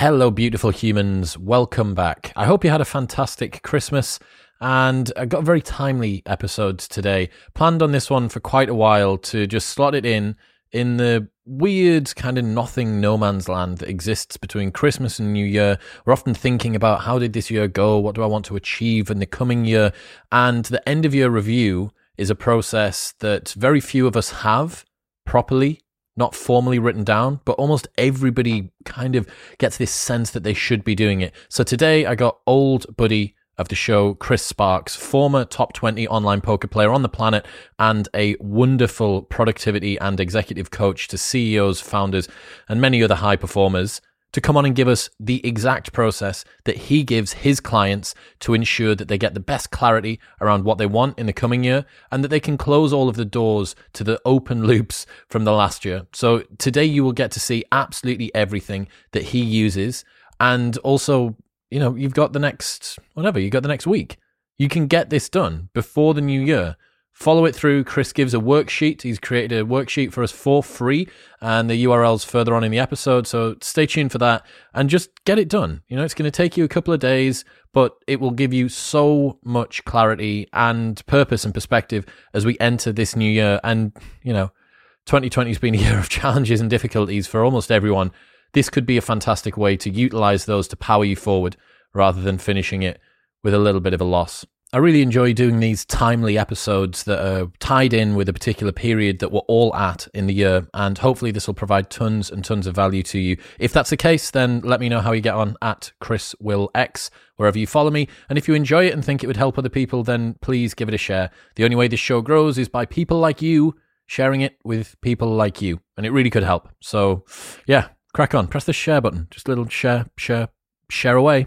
Hello, beautiful humans. Welcome back. I hope you had a fantastic Christmas and I got a very timely episode today. Planned on this one for quite a while to just slot it in in the weird kind of nothing no man's land that exists between Christmas and New Year. We're often thinking about how did this year go? What do I want to achieve in the coming year? And the end of year review is a process that very few of us have properly not formally written down, but almost everybody kind of gets this sense that they should be doing it. So today I got old buddy of the show, Chris Sparks, former top 20 online poker player on the planet and a wonderful productivity and executive coach to CEOs, founders, and many other high performers to come on and give us the exact process that he gives his clients to ensure that they get the best clarity around what they want in the coming year and that they can close all of the doors to the open loops from the last year. So today you will get to see absolutely everything that he uses and also, you know, you've got the next whatever, you've got the next week. You can get this done before the new year Follow it through. Chris gives a worksheet. He's created a worksheet for us for free, and the URL's further on in the episode. So stay tuned for that and just get it done. You know, it's going to take you a couple of days, but it will give you so much clarity and purpose and perspective as we enter this new year. And, you know, 2020 has been a year of challenges and difficulties for almost everyone. This could be a fantastic way to utilize those to power you forward rather than finishing it with a little bit of a loss. I really enjoy doing these timely episodes that are tied in with a particular period that we're all at in the year, and hopefully this will provide tons and tons of value to you. If that's the case, then let me know how you get on at Chris Will X wherever you follow me. And if you enjoy it and think it would help other people, then please give it a share. The only way this show grows is by people like you sharing it with people like you, and it really could help. So, yeah, crack on, press the share button, just a little share, share, share away.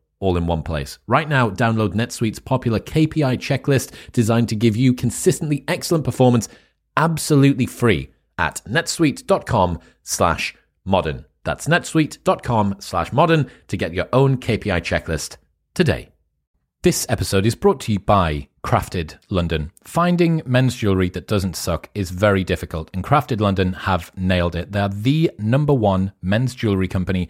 all in one place. Right now, download NetSuite's popular KPI checklist designed to give you consistently excellent performance absolutely free at netsuite.com slash modern. That's netsuite.com slash modern to get your own KPI checklist today. This episode is brought to you by Crafted London. Finding men's jewelry that doesn't suck is very difficult, and Crafted London have nailed it. They're the number one men's jewelry company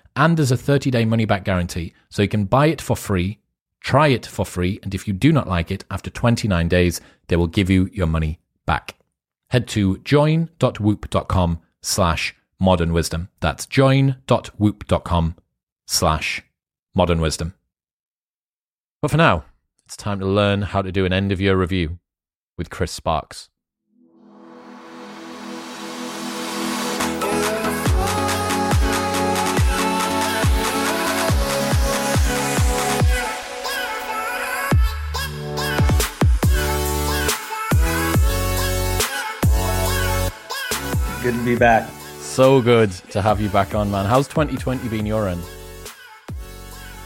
and there's a 30 day money back guarantee. So you can buy it for free Try it for free, and if you do not like it, after 29 days, they will give you your money back. Head to join.whoop.com slash modern wisdom. That's join.whoop.com slash modern wisdom. But for now, it's time to learn how to do an end of year review with Chris Sparks. Good to be back. So good to have you back on, man. How's 2020 been your end?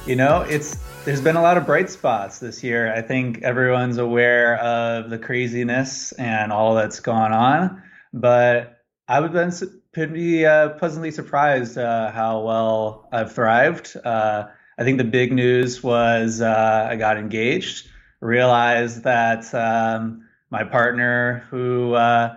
You know, it's there's been a lot of bright spots this year. I think everyone's aware of the craziness and all that's gone on, but I've been pretty uh, pleasantly surprised uh, how well I've thrived. Uh, I think the big news was uh, I got engaged, realized that um, my partner, who uh,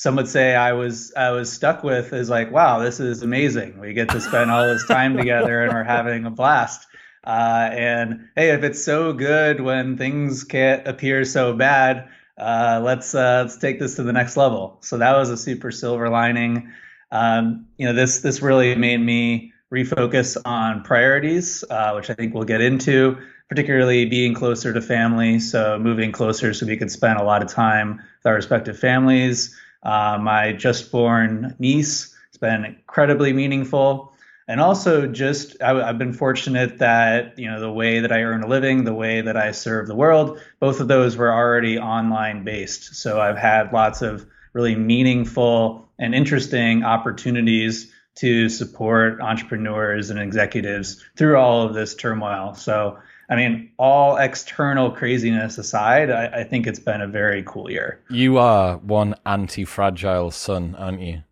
some would say I was I was stuck with is like, wow, this is amazing. We get to spend all this time together and we're having a blast. Uh, and hey, if it's so good when things can't appear so bad, uh, let's uh, let's take this to the next level. So that was a super silver lining. Um, you know, this this really made me refocus on priorities, uh, which I think we'll get into, particularly being closer to family. So moving closer so we could spend a lot of time with our respective families uh, my just born niece. It's been incredibly meaningful. And also, just I, have been fortunate that you know the way that I earn a living, the way that I serve the world, both of those were already online based. So I've had lots of really meaningful and interesting opportunities to support entrepreneurs and executives through all of this turmoil. So I mean, all external craziness aside, I, I think it's been a very cool year. You are one anti fragile son, aren't you?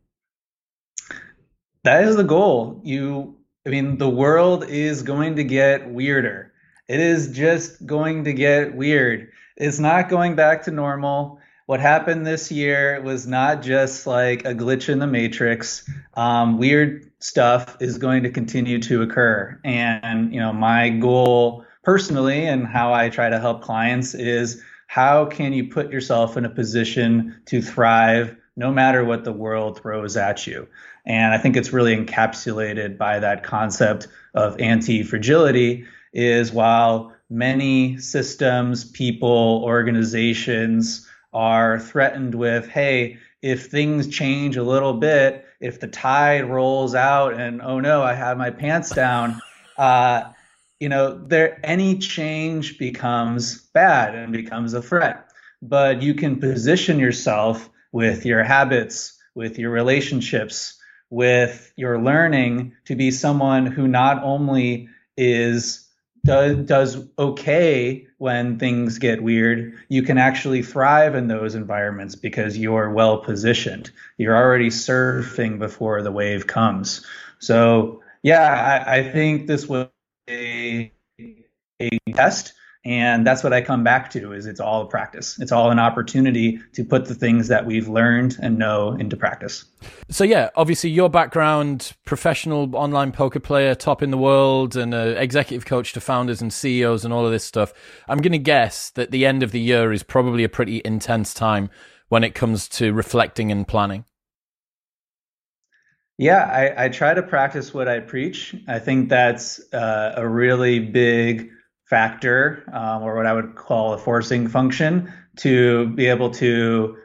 That is the goal. You, I mean, the world is going to get weirder. It is just going to get weird. It's not going back to normal. What happened this year was not just like a glitch in the matrix. Um, weird stuff is going to continue to occur. And, you know, my goal personally and how I try to help clients is how can you put yourself in a position to thrive no matter what the world throws at you? And I think it's really encapsulated by that concept of anti-fragility is while many systems, people, organizations are threatened with, hey, if things change a little bit, if the tide rolls out and oh no, I have my pants down, uh, you know, there any change becomes bad and becomes a threat. But you can position yourself with your habits, with your relationships, with your learning to be someone who not only is does does okay when things get weird, you can actually thrive in those environments because you're well positioned. You're already surfing before the wave comes. So yeah, I, I think this was a, a test and that's what i come back to is it's all a practice. It's all an opportunity to put the things that we've learned and know into practice. So yeah obviously your background professional online poker player top in the world and executive coach to founders and ceos and all of this stuff. I'm going to guess that the end of the year is probably a pretty intense time when it comes to reflecting and planning yeah, I, I, try to practice what I preach. I think that's uh, a really big factor, um, or what I would call a forcing function, to be able to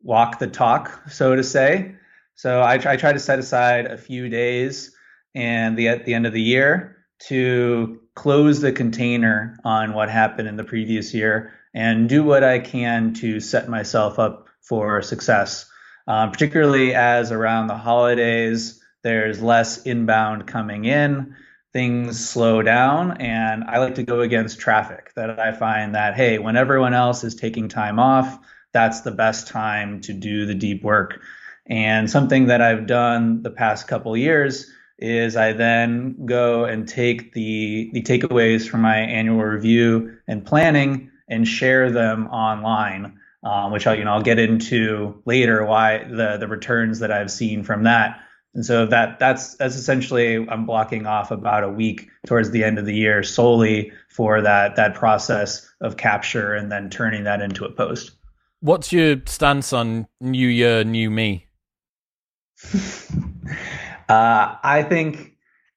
walk the talk, so to say. So I, I try to set aside a few days and the at the end of the year to close the container on what happened in the previous year and do what I can to set myself up for success um, particularly as around the holidays, there's less inbound coming in, things slow down, and I like to go against traffic. That I find that, hey, when everyone else is taking time off, that's the best time to do the deep work. And something that I've done the past couple years is I then go and take the the takeaways from my annual review and planning and share them online um, which I'll, you know, I'll get into later why the, the returns that I've seen from that And so that that's that's essentially I'm blocking off about a week towards the end of the year solely for that that process of capture and then turning that into a post. What's your stance on new year, new me? uh, I think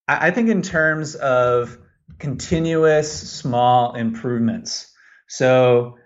I think in terms of continuous small improvements. So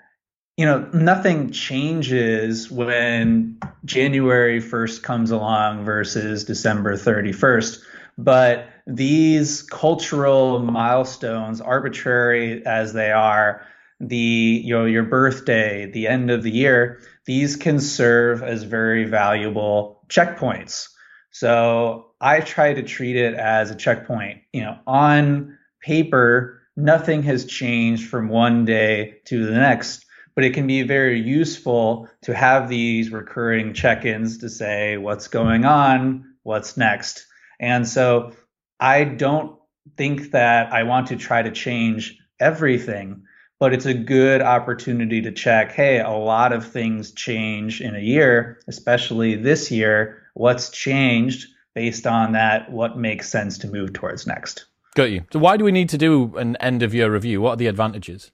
you know, nothing changes when January 1st comes along versus December 31st. But these cultural milestones, arbitrary as they are, the you know your birthday, the end of the year, these can serve as very valuable checkpoints. So I try to treat it as a checkpoint. You know, on paper, nothing has changed from one day to the next but it can be very useful to have these recurring check-ins to say what's going on, what's next. And so I don't think that I want to try to change everything, but it's a good opportunity to check, hey, a lot of things change in a year, especially this year. What's changed based on that? What makes sense to move towards next? Got you. So why do we need to do an end of year review? What are the advantages?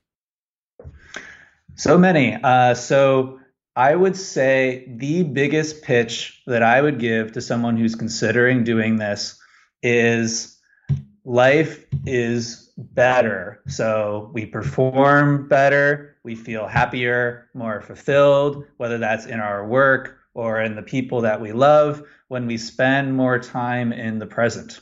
So many. Uh, so I would say the biggest pitch that I would give to someone who's considering doing this is life is better. So we perform better, we feel happier, more fulfilled, whether that's in our work or in the people that we love, when we spend more time in the present.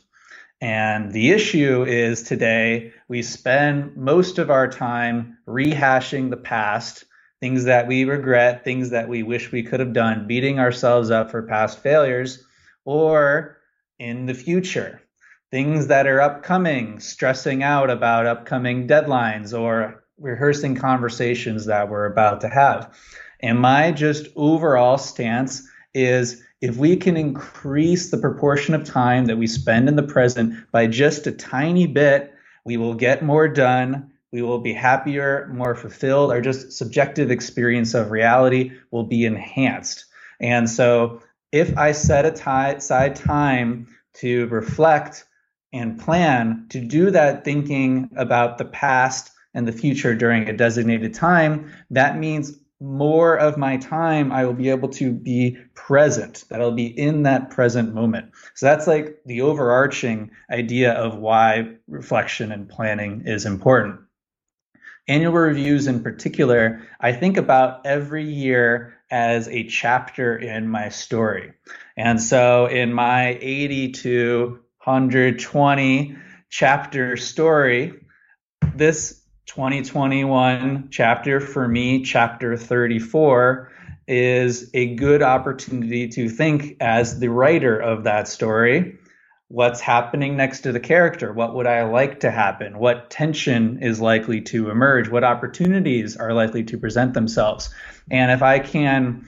And the issue is today we spend most of our time rehashing the past, things that we regret, things that we wish we could have done, beating ourselves up for past failures, or in the future, things that are upcoming, stressing out about upcoming deadlines or rehearsing conversations that we're about to have. And my just overall stance is if we can increase the proportion of time that we spend in the present by just a tiny bit, we will get more done. We will be happier, more fulfilled. Our just subjective experience of reality will be enhanced. And so, if I set aside time to reflect and plan to do that thinking about the past and the future during a designated time, that means more of my time I will be able to be present, that I'll be in that present moment. So that's like the overarching idea of why reflection and planning is important. Annual reviews in particular, I think about every year as a chapter in my story. And so in my 80 to 120 chapter story, this 2021 chapter for me, chapter 34, is a good opportunity to think as the writer of that story what's happening next to the character? What would i like to happen? What tension is likely to emerge? What opportunities are likely to present themselves? And if i can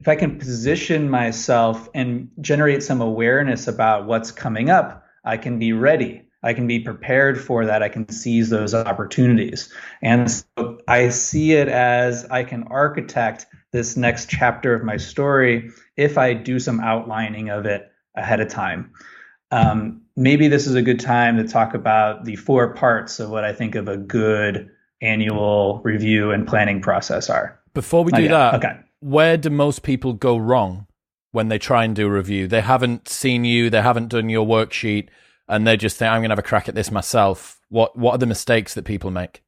if i can position myself and generate some awareness about what's coming up i can be ready I can be prepared for that. I can seize those opportunities. And so I see it as I can architect this next chapter of my story if I do some outlining of it ahead of time. Um, maybe this is a good time to talk about the four parts of what I think of a good annual review and planning process are. Before we do that, okay. where do most people go wrong when they try and do a review? They haven't seen you, they haven't done your worksheet and they just think I'm going to have a crack at this myself. What what are the mistakes that people make?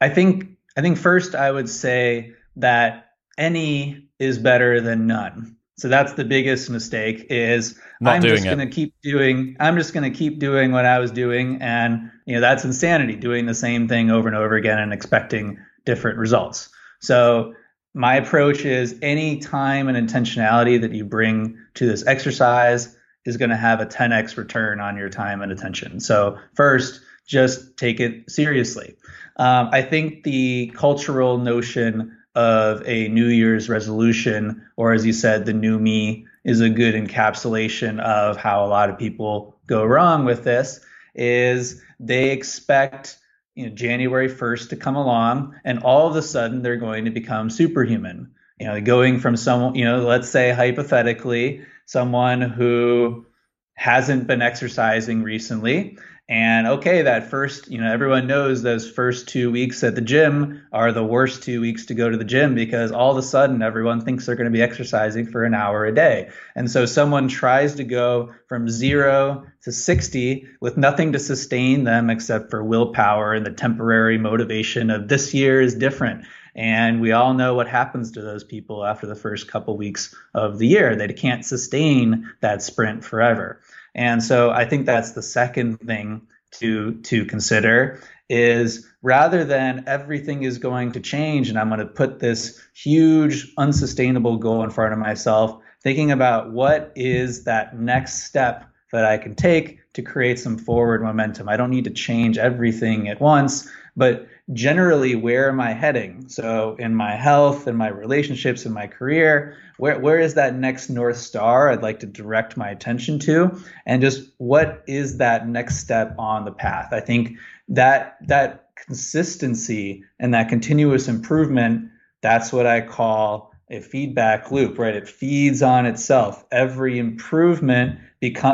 I think I think first I would say that any is better than none. So that's the biggest mistake is Not I'm just going to keep doing I'm just going to keep doing what I was doing and you know that's insanity doing the same thing over and over again and expecting different results. So my approach is any time and intentionality that you bring to this exercise is going to have a 10x return on your time and attention. So, first, just take it seriously. Um, I think the cultural notion of a New Year's resolution, or as you said, the new me, is a good encapsulation of how a lot of people go wrong with this. Is they expect you know, January 1st to come along, and all of a sudden they're going to become superhuman. You know, going from someone, you know, let's say hypothetically, someone who hasn't been exercising recently and okay, that first, you know, everyone knows those first two weeks at the gym are the worst two weeks to go to the gym because all of a sudden everyone thinks they're going to be exercising for an hour a day. And so someone tries to go from zero to 60 with nothing to sustain them except for willpower and the temporary motivation of this year is different. And we all know what happens to those people after the first couple weeks of the year. They can't sustain that sprint forever. And so I think that's the second thing to to consider is rather than everything is going to change and I'm going to put this huge unsustainable goal in front of myself, thinking about what is that next step that I can take to create some forward momentum. I don't need to change everything at once, but generally where am I heading? So in my health, in my relationships, in my career, where where is that next north star I'd like to direct my attention to, and just what is that next step on the path? I think that that consistency and that continuous improvement, that's what I call a feedback loop, right? It feeds on itself. Every improvement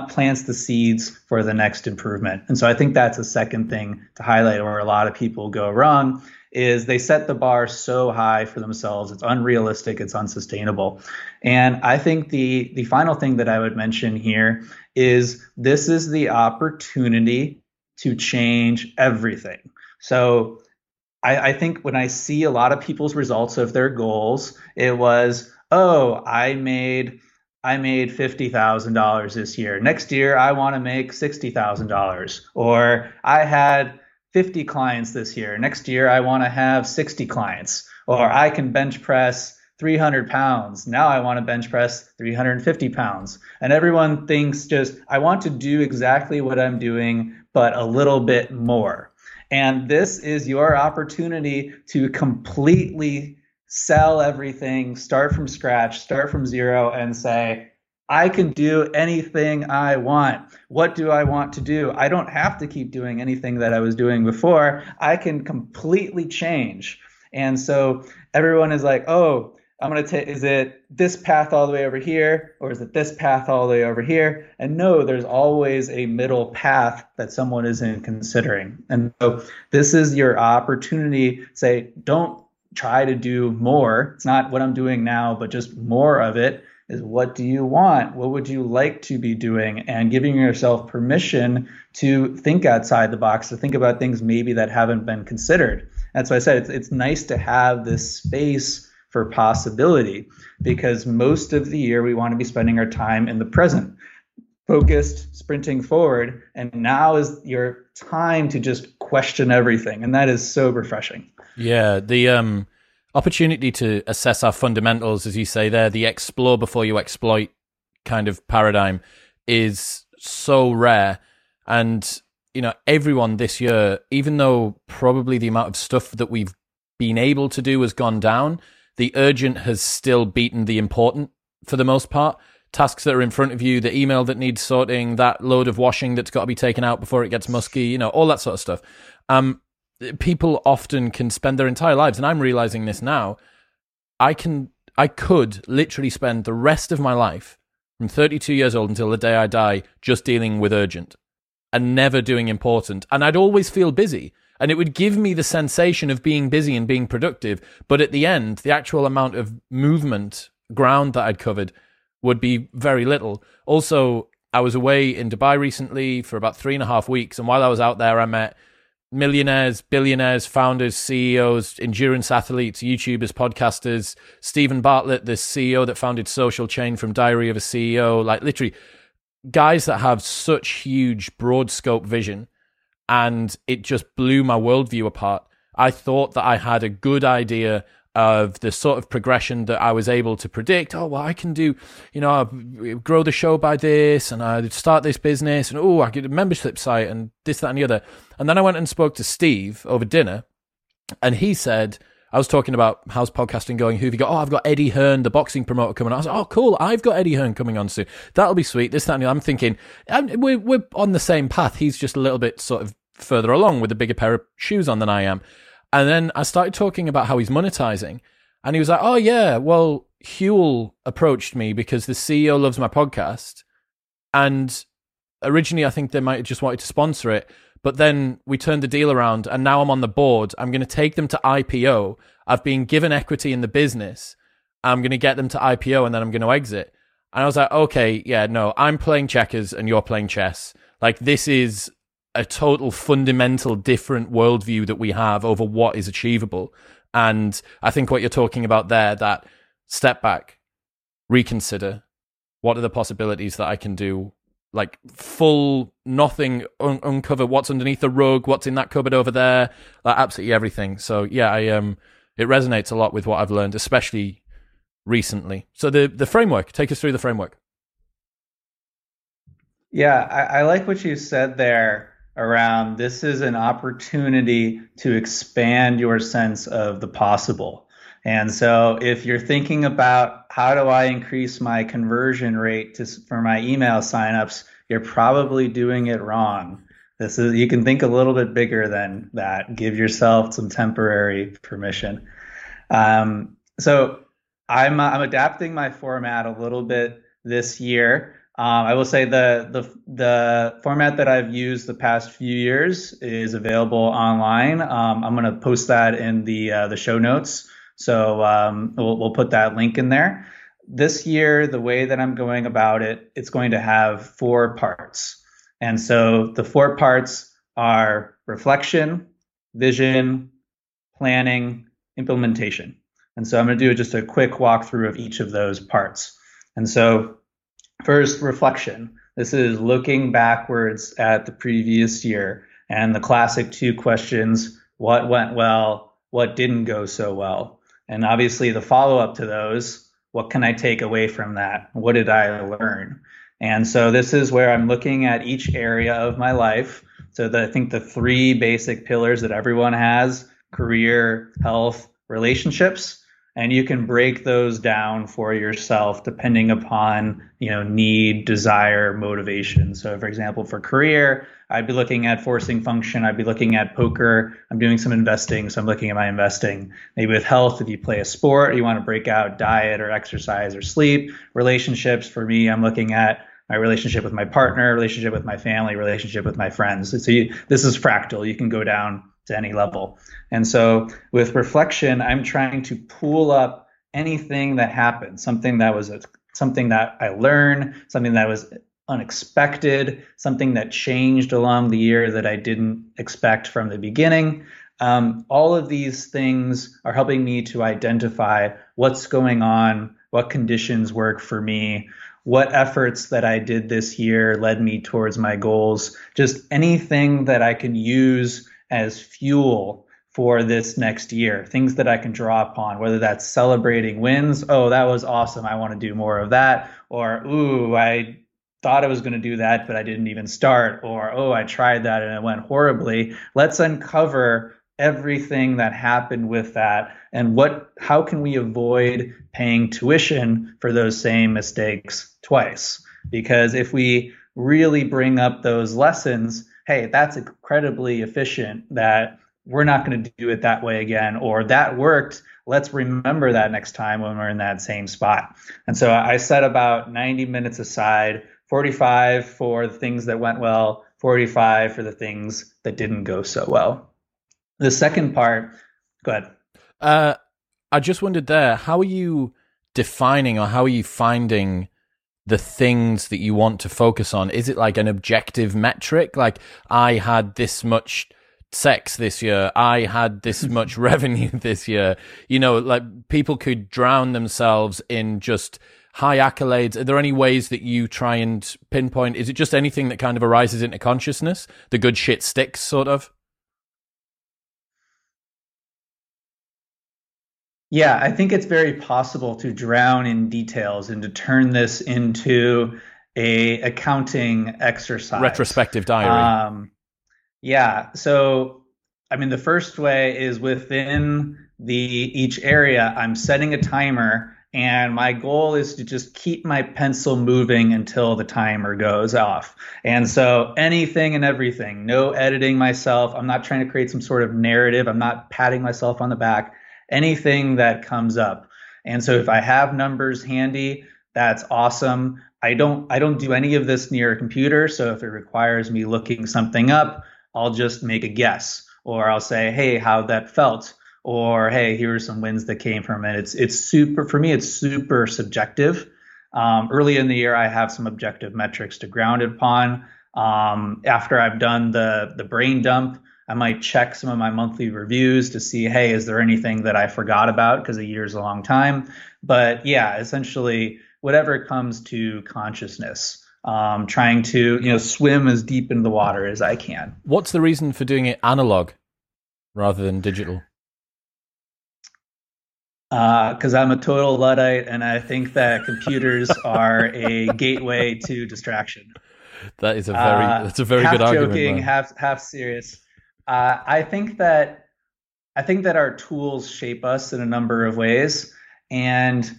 plants the seeds for the next improvement. And so I think that's a second thing to highlight where a lot of people go wrong is they set the bar so high for themselves it's unrealistic it's unsustainable and i think the the final thing that i would mention here is this is the opportunity to change everything so I, I think when i see a lot of people's results of their goals it was oh i made I made $50,000 this year. Next year, I want to make $60,000. Or I had 50 clients this year. Next year, I want to have 60 clients. Or I can bench press 300 pounds. Now I want to bench press 350 pounds. And everyone thinks just, I want to do exactly what I'm doing, but a little bit more. And this is your opportunity to completely sell everything, start from scratch, start from zero, and say, I can do anything I want. What do I want to do? I don't have to keep doing anything that I was doing before. I can completely change. And so everyone is like, oh, I'm going to take, is it this path all the way over here? Or is it this path all the way over here? And no, there's always a middle path that someone isn't considering. And so this is your opportunity. Say, don't try to do more. It's not what I'm doing now, but just more of it is what do you want? What would you like to be doing? And giving yourself permission to think outside the box, to think about things maybe that haven't been considered. That's why I said it's, it's nice to have this space for possibility because most of the year we want to be spending our time in the present, focused, sprinting forward. And now is your time to just question everything. And that is so refreshing. Yeah, the um, opportunity to assess our fundamentals, as you say there, the explore before you exploit kind of paradigm is so rare. And, you know, everyone this year, even though probably the amount of stuff that we've been able to do has gone down, the urgent has still beaten the important for the most part. Tasks that are in front of you, the email that needs sorting, that load of washing that's got to be taken out before it gets musky, you know, all that sort of stuff. Um, people often can spend their entire lives, and I'm realizing this now. I can, I could literally spend the rest of my life from 32 years old until the day I die just dealing with urgent and never doing important. And I'd always feel busy. And it would give me the sensation of being busy and being productive. But at the end, the actual amount of movement, ground that I'd covered would be very little. Also, I was away in Dubai recently for about three and a half weeks. And while I was out there, I met millionaires, billionaires, founders, CEOs, endurance athletes, YouTubers, podcasters, Steven Bartlett, the CEO that founded Social Chain from Diary of a CEO, like literally guys that have such huge, broad scope vision. And it just blew my worldview apart. I thought that I had a good idea of the sort of progression that I was able to predict. Oh, well, I can do, you know, grow the show by this and I start this business and oh, I get a membership site and this, that, and the other. And then I went and spoke to Steve over dinner and he said, I was talking about how's podcasting going. Who have you got? Oh, I've got Eddie Hearn, the boxing promoter, coming on. I was like, oh, cool. I've got Eddie Hearn coming on soon. That'll be sweet. This, that, and the other. I'm thinking we're, we're on the same path. He's just a little bit sort of further along with a bigger pair of shoes on than I am. And then I started talking about how he's monetizing. And he was like, "Oh yeah, well, Huel approached me because the CEO loves my podcast, and originally I think they might have just wanted to sponsor it, but then we turned the deal around, and now I'm on the board. I'm going to take them to IPO. I've been given equity in the business. I'm going to get them to IPO, and then I'm going to exit." And I was like, "Okay, yeah, no, I'm playing checkers, and you're playing chess. Like this is." A total fundamental different worldview that we have over what is achievable. And I think what you're talking about there, that step back, reconsider what are the possibilities that I can do? Like full nothing, un- uncover what's underneath the rug, what's in that cupboard over there, like absolutely everything. So yeah, I um, it resonates a lot with what I've learned, especially recently. So the the framework, take us through the framework. Yeah, I, I like what you said there around this is an opportunity to expand your sense of the possible. And so if you're thinking about how do I increase my conversion rate to, for my email signups, you're probably doing it wrong. This is you can think a little bit bigger than that. Give yourself some temporary permission. Um, so I'm I'm adapting my format a little bit this year. Um, I will say the the the format that I've used the past few years is available online. Um, I'm going to post that in the uh, the show notes, so um, we'll we'll put that link in there. This year, the way that I'm going about it, it's going to have four parts, and so the four parts are reflection, vision, planning, implementation. And so I'm going to do just a quick walkthrough of each of those parts. And so First, reflection. This is looking backwards at the previous year and the classic two questions what went well, what didn't go so well? And obviously, the follow up to those what can I take away from that? What did I learn? And so, this is where I'm looking at each area of my life. So, the, I think the three basic pillars that everyone has career, health, relationships and you can break those down for yourself depending upon you know need desire motivation. So for example for career i'd be looking at forcing function i'd be looking at poker i'm doing some investing so i'm looking at my investing. Maybe with health if you play a sport you want to break out diet or exercise or sleep. Relationships for me i'm looking at my relationship with my partner relationship with my family relationship with my friends. So you, this is fractal. You can go down to any level. And so with reflection, I'm trying to pull up anything that happened, something that was a, something that I learned, something that was unexpected, something that changed along the year that I didn't expect from the beginning. Um, all of these things are helping me to identify what's going on, what conditions work for me, what efforts that I did this year led me towards my goals, just anything that I can use as fuel for this next year, things that I can draw upon, whether that's celebrating wins. Oh, that was awesome. I want to do more of that. Or, ooh, I thought I was going to do that, but I didn't even start. Or, oh, I tried that and it went horribly. Let's uncover everything that happened with that and what how can we avoid paying tuition for those same mistakes twice because if we really bring up those lessons hey, that's incredibly efficient that we're not going to do it that way again, or that worked. Let's remember that next time when we're in that same spot. And so I set about 90 minutes aside, 45 for the things that went well, 45 for the things that didn't go so well. The second part, go ahead. Uh, I just wondered there, how are you defining or how are you finding the things that you want to focus on? Is it like an objective metric? Like, I had this much sex this year. I had this much revenue this year. You know, like people could drown themselves in just high accolades. Are there any ways that you try and pinpoint? Is it just anything that kind of arises into consciousness? The good shit sticks, sort of? Yeah, I think it's very possible to drown in details and to turn this into a accounting exercise. Retrospective diary. Um, yeah. So, I mean, the first way is within the each area. I'm setting a timer, and my goal is to just keep my pencil moving until the timer goes off. And so, anything and everything. No editing myself. I'm not trying to create some sort of narrative. I'm not patting myself on the back anything that comes up. And so if I have numbers handy, that's awesome. I don't I don't do any of this near a computer, so if it requires me looking something up, I'll just make a guess or I'll say, "Hey, how that felt?" or "Hey, here are some wins that came from it." It's it's super for me. It's super subjective. Um, early in the year, I have some objective metrics to ground it upon. Um, after I've done the the brain dump, I might check some of my monthly reviews to see, hey, is there anything that I forgot about because a year is a long time. But yeah, essentially, whatever comes to consciousness, um, trying to you know swim as deep in the water as I can. What's the reason for doing it analog rather than digital? because uh, I'm a total luddite, and I think that computers are a gateway to distraction. That is a very uh, that's a very good argument. Half Joking, half half serious. Uh, I think that I think that our tools shape us in a number of ways, and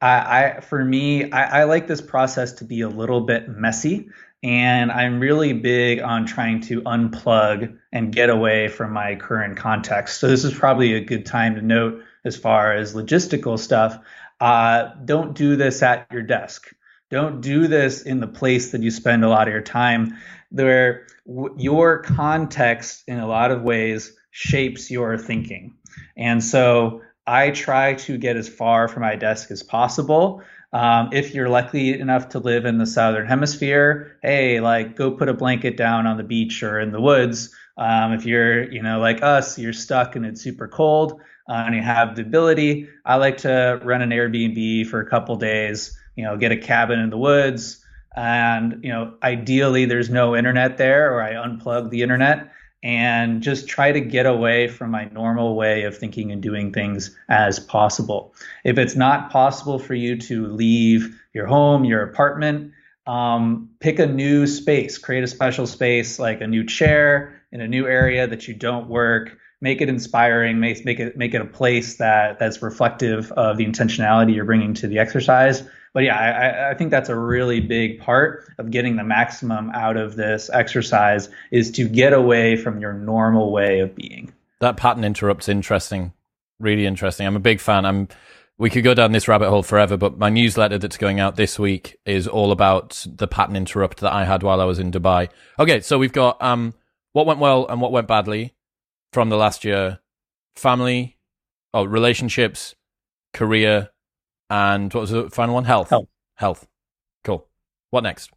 I, I for me, I, I like this process to be a little bit messy. And I'm really big on trying to unplug and get away from my current context. So, this is probably a good time to note as far as logistical stuff. Uh, don't do this at your desk. Don't do this in the place that you spend a lot of your time. There, w- your context in a lot of ways shapes your thinking. And so I try to get as far from my desk as possible. Um, if you're lucky enough to live in the southern hemisphere, hey, like go put a blanket down on the beach or in the woods. Um, if you're, you know, like us, you're stuck and it's super cold uh, and you have the ability, I like to run an Airbnb for a couple days you know, get a cabin in the woods. And, you know, ideally there's no internet there or I unplug the internet and just try to get away from my normal way of thinking and doing things as possible. If it's not possible for you to leave your home, your apartment, um, pick a new space, create a special space like a new chair in a new area that you don't work. Make it inspiring. Make make it make it a place that that's reflective of the intentionality you're bringing to the exercise but yeah, I, I, think that's a really big part of getting the maximum out of this exercise is to get away from your normal way of being. That pattern interrupt's interesting, really interesting. I'm a big fan. I'm. We could go down this rabbit hole forever, but my newsletter that's going out this week is all about the pattern interrupt that I had while I was in Dubai. Okay, so we've got um, what went well and what went badly from the last year, family, oh, relationships, career, and what was the final one? Health. Health. Health. Cool. What next?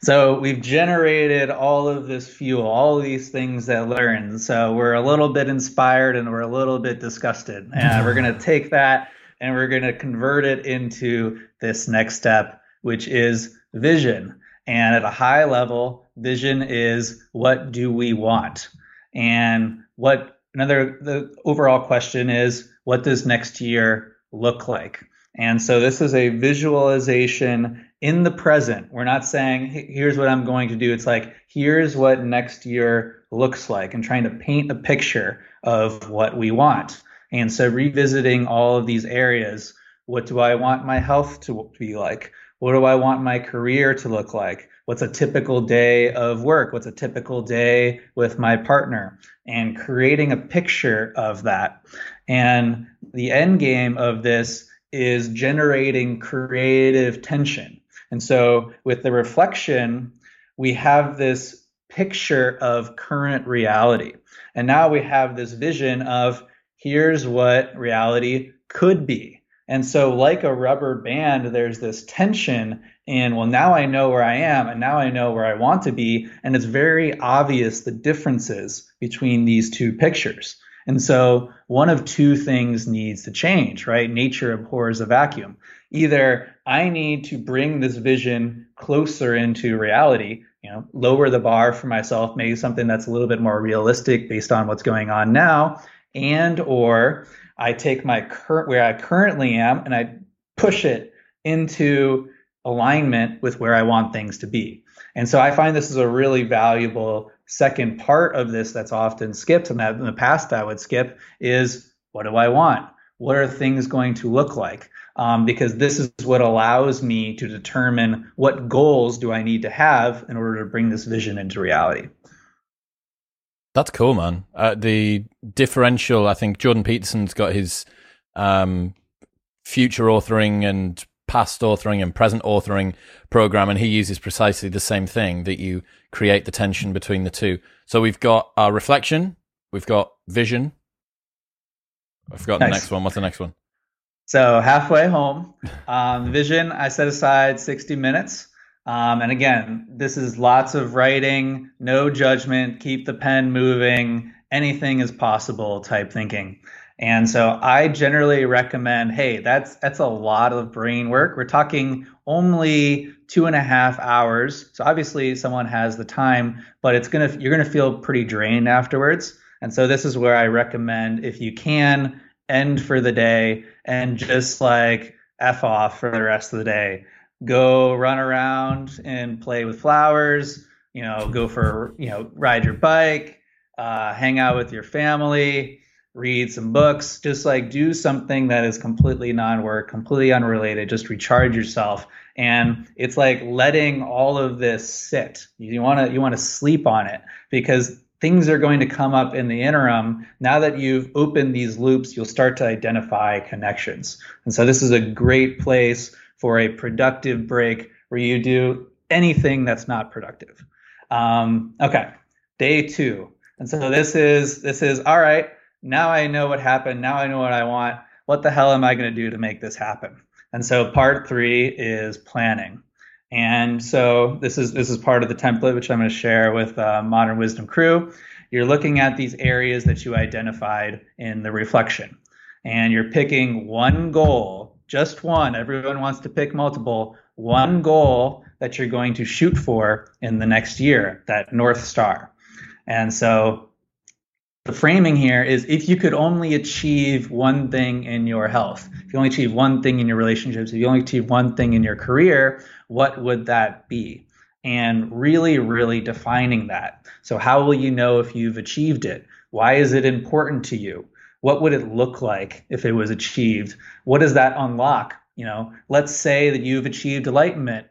So we've generated all of this fuel, all of these things that learn. So we're a little bit inspired and we're a little bit disgusted. And we're going to take that and we're going to convert it into this next step, which is vision. And at a high level, vision is what do we want? And what another the overall question is what does next year look like? And so this is a visualization in the present. We're not saying, here's what I'm going to do. It's like, here's what next year looks like and trying to paint a picture of what we want. And so revisiting all of these areas. What do I want my health to be like? What do I want my career to look like? What's a typical day of work? What's a typical day with my partner? And creating a picture of that. And the end game of this is generating creative tension. And so with the reflection, we have this picture of current reality. And now we have this vision of here's what reality could be. And so, like a rubber band, there's this tension in, well, now I know where I am and now I know where I want to be. And it's very obvious the differences between these two pictures. And so one of two things needs to change, right? Nature abhors a vacuum. Either I need to bring this vision closer into reality, you know, lower the bar for myself, maybe something that's a little bit more realistic based on what's going on now, and or I take my current where I currently am and I push it into alignment with where I want things to be. And so I find this is a really valuable second part of this that's often skipped and that in the past I would skip is what do I want? What are things going to look like? Um, because this is what allows me to determine what goals do I need to have in order to bring this vision into reality. That's cool, man. Uh, the differential, I think Jordan Peterson's got his um, future authoring and past authoring and present authoring program, and he uses precisely the same thing that you create the tension between the two. So we've got our reflection, we've got vision. I forgot nice. the next one. What's the next one? So halfway home, um, vision. I set aside sixty minutes, um, and again, this is lots of writing, no judgment, keep the pen moving. Anything is possible type thinking. And so I generally recommend, hey, that's that's a lot of brain work. We're talking only two and a half hours. So obviously someone has the time, but it's gonna you're gonna feel pretty drained afterwards. And so this is where I recommend if you can end for the day and just like F off for the rest of the day. Go run around and play with flowers, you know, go for, you know, ride your bike, uh, hang out with your family, read some books, just like do something that is completely non work, completely unrelated, just recharge yourself. And it's like letting all of this sit. You want to you want to sleep on it because things are going to come up in the interim. Now that you've opened these loops, you'll start to identify connections. And so this is a great place for a productive break where you do anything that's not productive. Um, okay, day two. And so this is this is all right now I know what happened. Now I know what I want. What the hell am I going to do to make this happen? And so part three is planning. And so this is this is part of the template which I'm going to share with uh, Modern Wisdom Crew. You're looking at these areas that you identified in the reflection, and you're picking one goal, just one. Everyone wants to pick multiple. One goal that you're going to shoot for in the next year, that North Star. And so the framing here is if you could only achieve one thing in your health, if you only achieve one thing in your relationships, if you only achieve one thing in your career, what would that be? And really, really defining that. So, how will you know if you've achieved it? Why is it important to you? What would it look like if it was achieved? What does that unlock? You know, let's say that you've achieved enlightenment.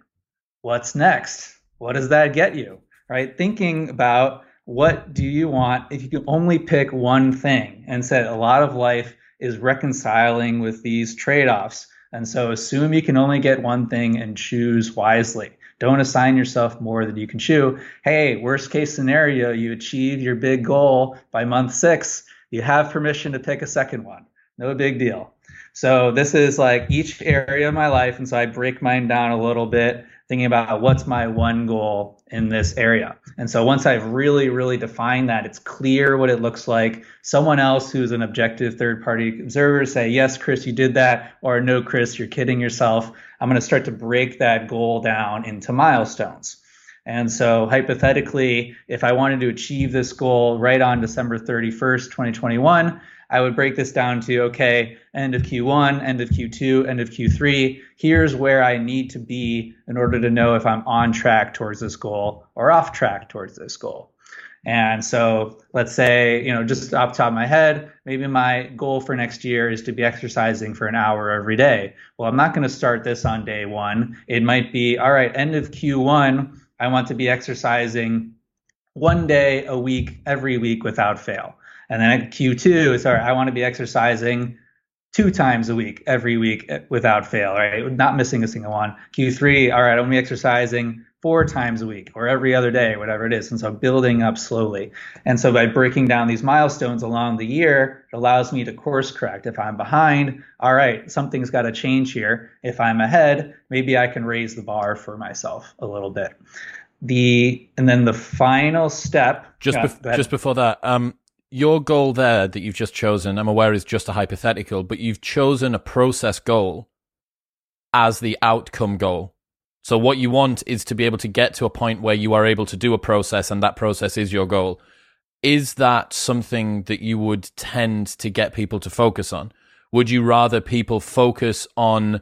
What's next? What does that get you? Right? Thinking about what do you want if you can only pick one thing? And said a lot of life is reconciling with these trade offs. And so assume you can only get one thing and choose wisely. Don't assign yourself more than you can chew. Hey, worst case scenario, you achieve your big goal by month six. You have permission to pick a second one. No big deal. So this is like each area of my life. And so I break mine down a little bit thinking about what's my one goal in this area. And so once I've really, really defined that, it's clear what it looks like. Someone else who's an objective third party observer say, yes, Chris, you did that, or no, Chris, you're kidding yourself. I'm going to start to break that goal down into milestones. And so hypothetically, if I wanted to achieve this goal right on December 31st, 2021, I would break this down to okay, end of Q1, end of Q2, end of Q3. Here's where I need to be in order to know if I'm on track towards this goal or off track towards this goal. And so let's say, you know, just off the top of my head, maybe my goal for next year is to be exercising for an hour every day. Well, I'm not going to start this on day one. It might be, all right, end of Q1, I want to be exercising one day a week, every week without fail. And then at Q2, sorry, I want to be exercising two times a week, every week eh, without fail, right? Not missing a single one. Q3, all right, I'm going to be exercising four times a week or every other day, whatever it is. And so building up slowly. And so by breaking down these milestones along the year, it allows me to course correct. If I'm behind, all right, something's got to change here. If I'm ahead, maybe I can raise the bar for myself a little bit. The and then the final step. Just bef- just before that, um, your goal there that you've just chosen, I'm aware is just a hypothetical, but you've chosen a process goal as the outcome goal. So what you want is to be able to get to a point where you are able to do a process and that process is your goal. Is that something that you would tend to get people to focus on? Would you rather people focus on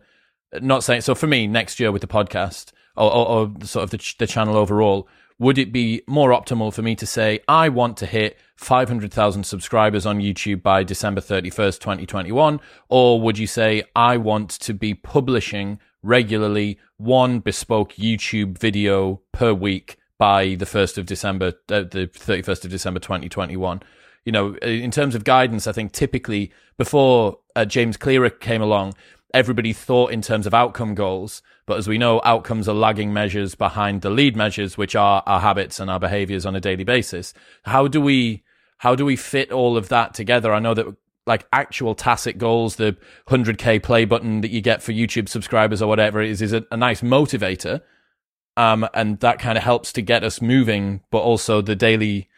not saying so for me next year with the podcast or, or, or sort of the, the channel overall would it be more optimal for me to say, I want to hit 500,000 subscribers on YouTube by December 31st, 2021? Or would you say, I want to be publishing regularly one bespoke YouTube video per week by the 1st of December, uh, the 31st of December 2021. You know, in terms of guidance, I think typically before uh, James Clear came along, everybody thought in terms of outcome goals. But as we know, outcomes are lagging measures behind the lead measures, which are our habits and our behaviors on a daily basis. How do we, how do we fit all of that together? I know that like actual tacit goals, the 100k play button that you get for YouTube subscribers or whatever it is, is a, a nice motivator. Um, and that kind of helps to get us moving, but also the daily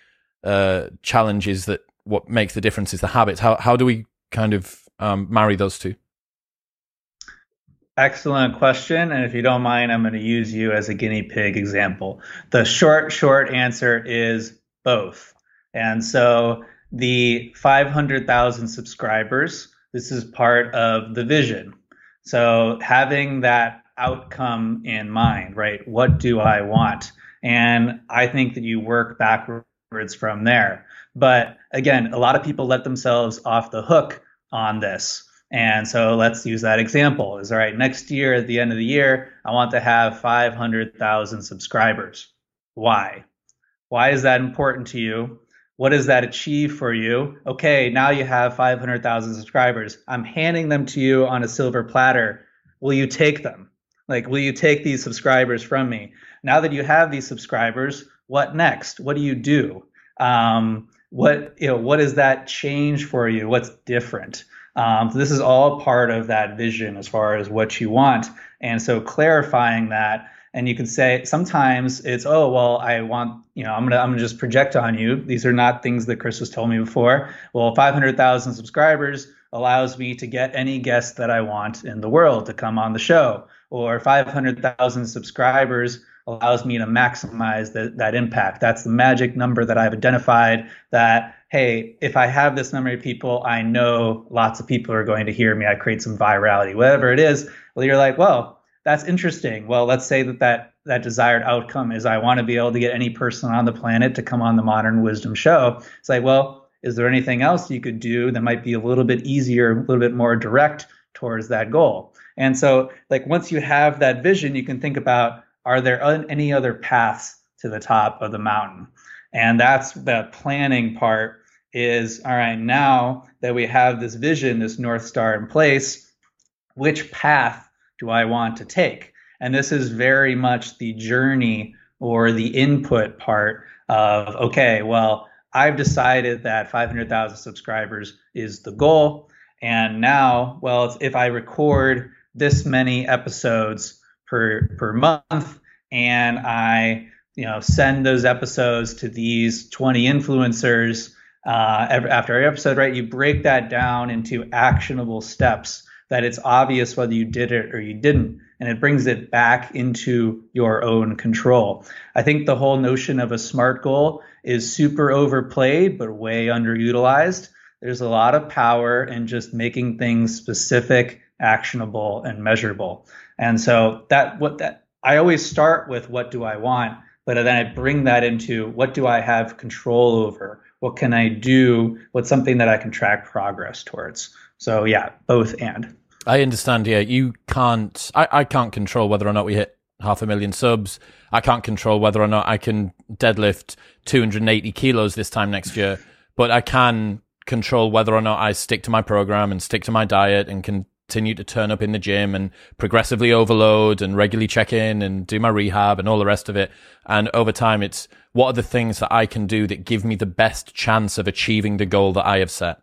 uh, challenges that what makes the difference is the habits. How how do we kind of um, marry those two? Excellent question. And if you don't mind, I'm going to use you as a guinea pig example. The short, short answer is both. And so the 500,000 subscribers, this is part of the vision. So having that outcome in mind, right? What do I want? And I think that you work backwards from there. But again, a lot of people let themselves off the hook on this. And so let's use that example. Is all right, next year at the end of the year, I want to have 500,000 subscribers. Why? Why is that important to you? What does that achieve for you? Okay, now you have 500,000 subscribers. I'm handing them to you on a silver platter. Will you take them? Like, will you take these subscribers from me? Now that you have these subscribers, what next? What do you do? Um, what you know? What does that change for you? What's different? Um, so this is all part of that vision as far as what you want. And so clarifying that, and you can say sometimes it's, oh well, I want, you know, I'm gonna I'm gonna just project on you. These are not things that Chris was told me before. Well, 500,000 subscribers allows me to get any guest that I want in the world to come on the show, or 500,000 subscribers allows me to maximize the, that impact. That's the magic number that I've identified that, hey, if I have this number of people, I know lots of people are going to hear me. I create some virality, whatever it is. Well, you're like, well, that's interesting. Well, let's say that that, that desired outcome is I want to be able to get any person on the planet to come on the Modern Wisdom Show. It's like, well, is there anything else you could do that might be a little bit easier, a little bit more direct towards that goal? And so, like, once you have that vision, you can think about are there any other paths to the top of the mountain? And that's the planning part is all right, now that we have this vision, this North Star in place, which path do I want to take? And this is very much the journey or the input part of okay, well, I've decided that 500,000 subscribers is the goal. And now, well, if I record this many episodes per per month, and I you know send those episodes to these 20 influencers uh, every, after every episode. Right, you break that down into actionable steps that it's obvious whether you did it or you didn't, and it brings it back into your own control. I think the whole notion of a smart goal is super overplayed, but way underutilized. There's a lot of power in just making things specific, actionable, and measurable. And so that what that I always start with what do I want, but then I bring that into what do I have control over? What can I do? What's something that I can track progress towards? So yeah, both and. I understand. Yeah, you can't. I, I can't control whether or not we hit half a million subs. I can't control whether or not I can deadlift 280 kilos this time next year, but I can control whether or not I stick to my program and stick to my diet and can continue to turn up in the gym and progressively overload and regularly check in and do my rehab and all the rest of it. And over time, it's what are the things that I can do that give me the best chance of achieving the goal that I have set?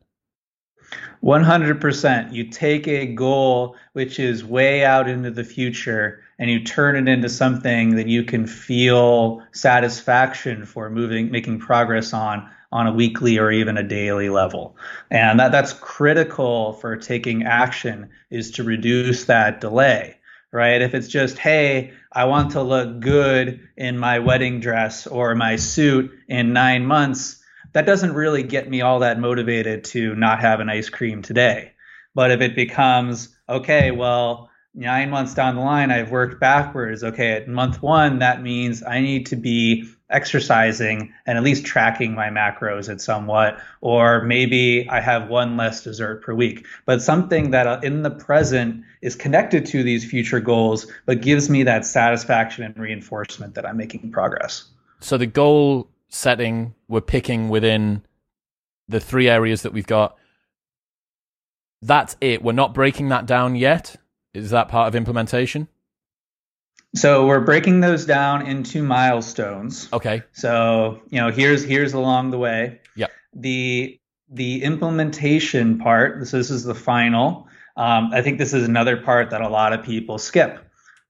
100%. You take a goal which is way out into the future and you turn it into something that you can feel satisfaction for moving, making progress on on a weekly or even a daily level. And that, that's critical for taking action is to reduce that delay, right? If it's just, hey, I want to look good in my wedding dress or my suit in nine months, that doesn't really get me all that motivated to not have an ice cream today. But if it becomes, okay, well, nine months down the line, I've worked backwards. Okay, at month one, that means I need to be exercising and at least tracking my macros at somewhat, or maybe I have one less dessert per week. But something that uh, in the present is connected to these future goals, but gives me that satisfaction and reinforcement that I'm making progress. So the goal setting, we're picking within the three areas that we've got. That's it. We're not breaking that down yet. Is that part of implementation? So we're breaking those down into milestones. Okay. So, you know, here's here's along the way. Yeah. The the implementation part, so this is the final. Um, I think this is another part that a lot of people skip.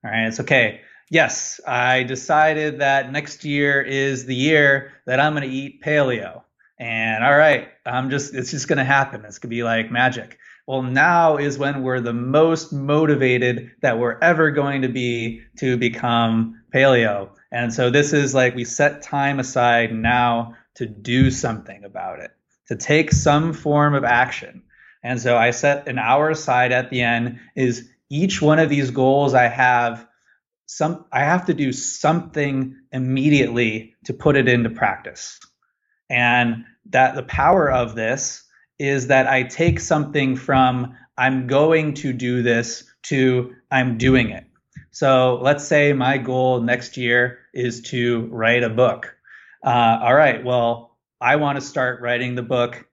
All right, it's okay. Yes, I decided that next year is the year that I'm going to eat paleo. And all right, I'm just, it's just going to happen. It's going to be like magic. Well, now is when we're the most motivated that we're ever going to be to become paleo. And so this is like we set time aside now to do something about it, to take some form of action. And so I set an hour aside at the end is each one of these goals I have some I have to do something immediately to put it into practice. And that the power of this is that I take something from I'm going to do this to I'm doing it. So let's say my goal next year is to write a book. Uh, all right, well, I want to start writing the book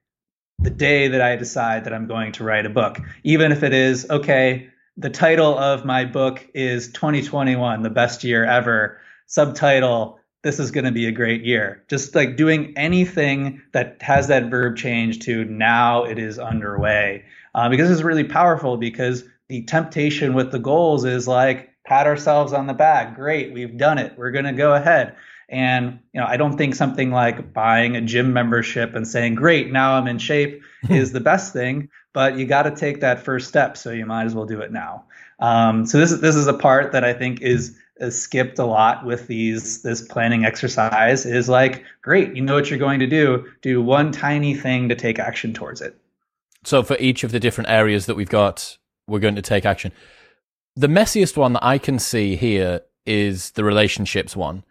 the day that I decide that I'm going to write a book, even if it is, okay, the title of my book is 2021, the best year ever. Subtitle, this is going to be a great year. Just like doing anything that has that verb change to now it is underway. Uh, because it's really powerful because the temptation with the goals is like pat ourselves on the back. Great, we've done it. We're going to go ahead. And you know, I don't think something like buying a gym membership and saying, "Great, now I'm in shape," is the best thing. But you got to take that first step, so you might as well do it now. Um, so this is this is a part that I think is is skipped a lot with these this planning exercise is like great you know what you're going to do do one tiny thing to take action towards it. So for each of the different areas that we've got we're going to take action. The messiest one that i can see here is the relationships one.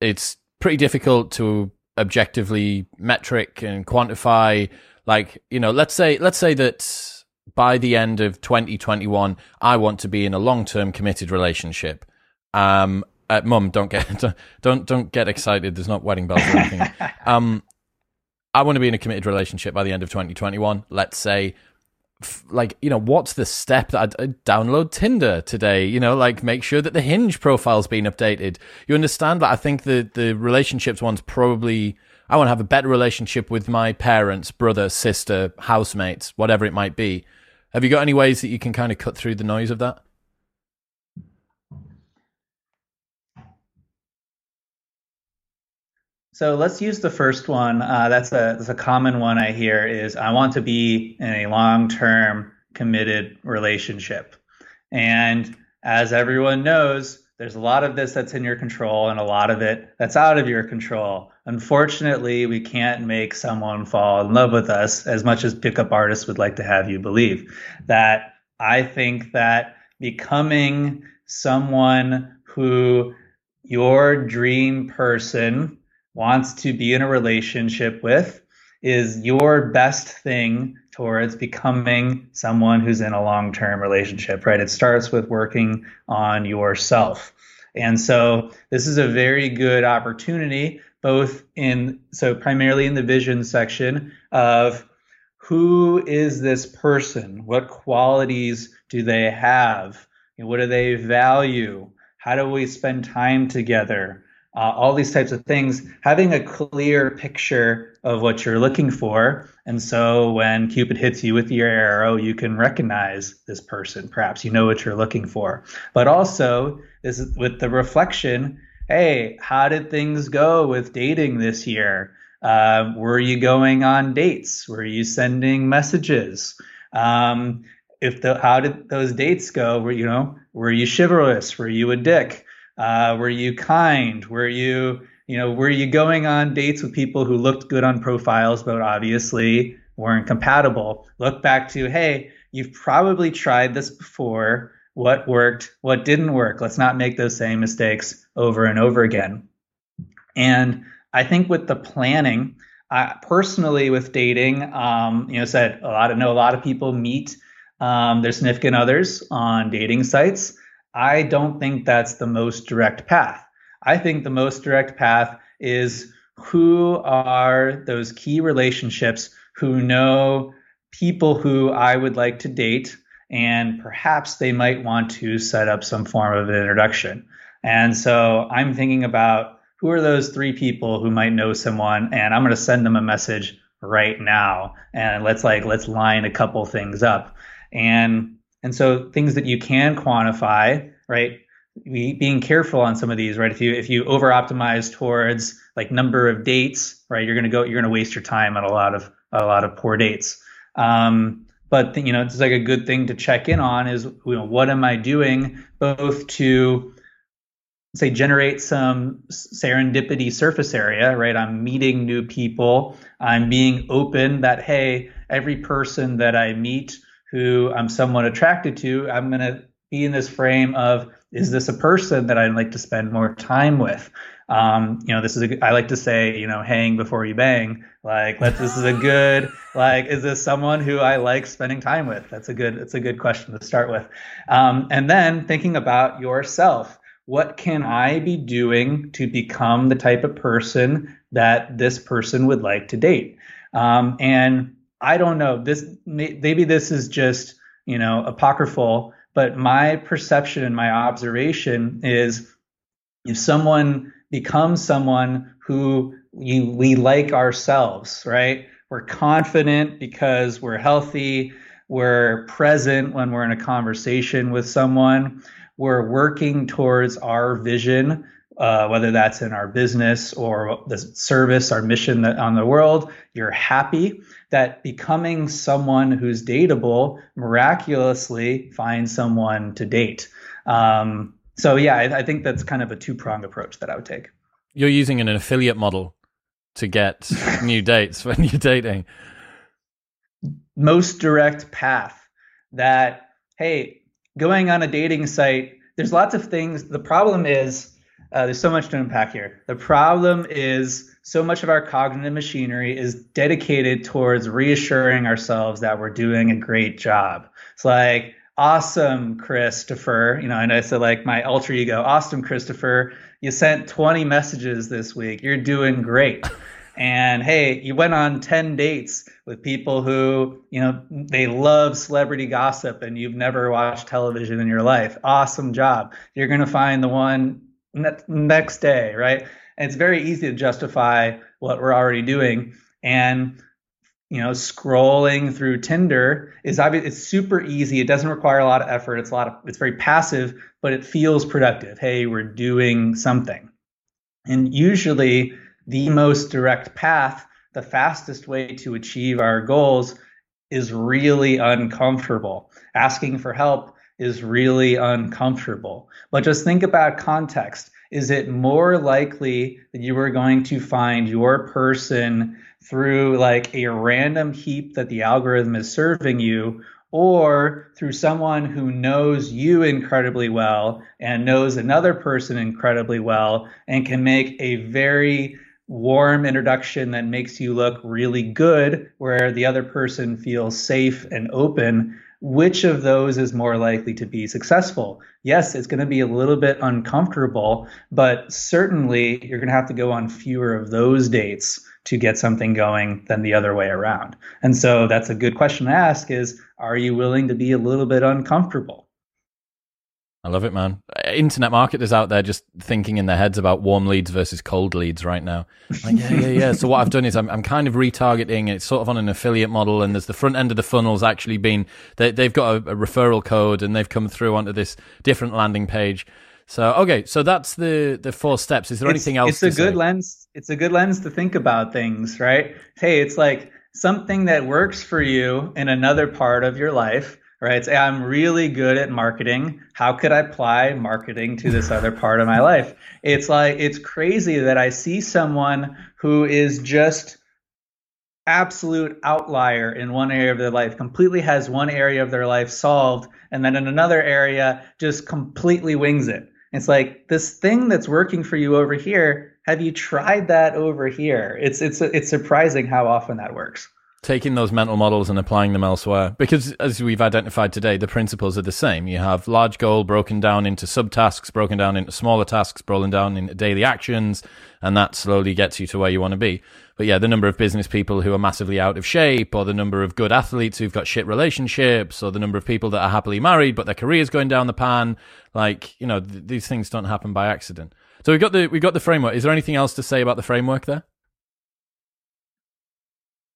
It's pretty difficult to objectively metric and quantify. Like you know let's say let's say that by the end of 2021 i want to be in a long-term committed relationship um, uh, Mum, don't get don't don't get excited. There's not wedding bells or anything. um, I want to be in a committed relationship by the end of 2021. Let's say, f- like you know, what's the step that I'd download Tinder today? You know, like make sure that the Hinge profile's been updated. You understand that? I think the the relationships one's probably. I want to have a better relationship with my parents, brother, sister, housemates, whatever it might be. Have you got any ways that you can kind of cut through the noise of that? So let's use the first one. Uh, that's a that's a common one I hear is I want to be in a long term committed relationship, and as everyone knows, there's a lot of this that's in your control and a lot of it that's out of your control. Unfortunately, we can't make someone fall in love with us as much as pickup artists would like to have you believe. That I think that becoming someone who your dream person wants to be in a relationship with is your best thing towards becoming someone who's in a long term relationship, right? It starts with working on yourself. And so this is a very good opportunity, both in, so primarily in the vision section of who is this person? What qualities do they have? What do they value? How do we spend time together? Uh, all these types of things, having a clear picture of what you're looking for. And so when Cupid hits you with your arrow, you can recognize this person. Perhaps you know what you're looking for. But also, this is with the reflection hey, how did things go with dating this year? Uh, were you going on dates? Were you sending messages? Um, if the how did those dates go? Were you know were you chivalrous? Were you a dick? Uh, were you kind? Were you, you know, were you going on dates with people who looked good on profiles but obviously weren't compatible? Look back to, hey, you've probably tried this before. What worked? What didn't work? Let's not make those same mistakes over and over again. And I think with the planning, uh, personally with dating, um, you know, said a lot of know a lot of people meet um, their significant others on dating sites. I don't think that's the most direct path. I think the most direct path is who are those key relationships who know people who I would like to date, and perhaps they might want to set up some form of an introduction. And so I'm thinking about who are those three people who might know someone, and I'm going to send them a message right now, and let's like let's line a couple things up, and and so things that you can quantify, right? being careful on some of these, right? If you if you over optimize towards like number of dates, right, you're gonna go you're gonna waste your time on a lot of a lot of poor dates. Um, but you know, it's like a good thing to check in on is you know what am I doing both to say generate some serendipity surface area, right? I'm meeting new people. I'm being open that hey, every person that I meet who I'm somewhat attracted to, I'm gonna be in this frame of is this a person that I'd like to spend more time with? Um, you know, this is a, I like to say, you know, hang before you bang. Like, let this is a good, like, is this someone who I like spending time with? That's a good, it's a good question to start with. Um, and then thinking about yourself. What can I be doing to become the type of person that this person would like to date? Um, and I don't know, this, maybe this is just, you know, apocryphal, but my perception and my observation is if someone becomes someone who we, we like ourselves, right? We're confident because we're healthy. We're present when we're in a conversation with someone. We're working towards our vision uh, whether that's in our business or the service, our mission on the world, you're happy that becoming someone who's dateable miraculously finds someone to date. Um, so yeah, I, I think that's kind of a two pronged approach that I would take. You're using an affiliate model to get new dates when you're dating. Most direct path that, hey, going on a dating site, there's lots of things. The problem is uh, there's so much to unpack here. The problem is so much of our cognitive machinery is dedicated towards reassuring ourselves that we're doing a great job. It's like, awesome, Christopher. You know, and I said like my alter ego, awesome, Christopher. You sent 20 messages this week. You're doing great. And hey, you went on 10 dates with people who, you know, they love celebrity gossip and you've never watched television in your life. Awesome job. You're going to find the one next day, right? And it's very easy to justify what we're already doing. And you know, scrolling through Tinder is obvious. It's super easy. It doesn't require a lot of effort. It's a lot of. It's very passive, but it feels productive. Hey, we're doing something. And usually, the most direct path, the fastest way to achieve our goals, is really uncomfortable. Asking for help is really uncomfortable. But just think about context. Is it more likely that you are going to find your person through like a random heap that the algorithm is serving you, or through someone who knows you incredibly well and knows another person incredibly well and can make a very warm introduction that makes you look really good, where the other person feels safe and open which of those is more likely to be successful? Yes, it's going to be a little bit uncomfortable, but certainly you're going to have to go on fewer of those dates to get something going than the other way around. And so that's a good question to ask is are you willing to be a little bit uncomfortable? I love it, man. Internet marketers out there just thinking in their heads about warm leads versus cold leads right now. Like, yeah, yeah, yeah. so what I've done is I'm, I'm kind of retargeting. It's sort of on an affiliate model, and there's the front end of the funnel's actually been they, they've got a, a referral code, and they've come through onto this different landing page. So okay, so that's the the four steps. Is there it's, anything else? It's a good say? lens. It's a good lens to think about things, right? Hey, it's like something that works for you in another part of your life right? Say, I'm really good at marketing. How could I apply marketing to this other part of my life? It's like, it's crazy that I see someone who is just absolute outlier in one area of their life, completely has one area of their life solved, and then in another area just completely wings it. It's like this thing that's working for you over here. Have you tried that over here? It's it's it's surprising how often that works. Taking those mental models and applying them elsewhere. Because as we've identified today, the principles are the same. You have large goal broken down into subtasks, broken down into smaller tasks, broken down into daily actions, and that slowly gets you to where you want to be. But yeah, the number of business people who are massively out of shape, or the number of good athletes who've got shit relationships, or the number of people that are happily married but their career's going down the pan, like, you know, th- these things don't happen by accident. So we've got the we've got the framework. Is there anything else to say about the framework there?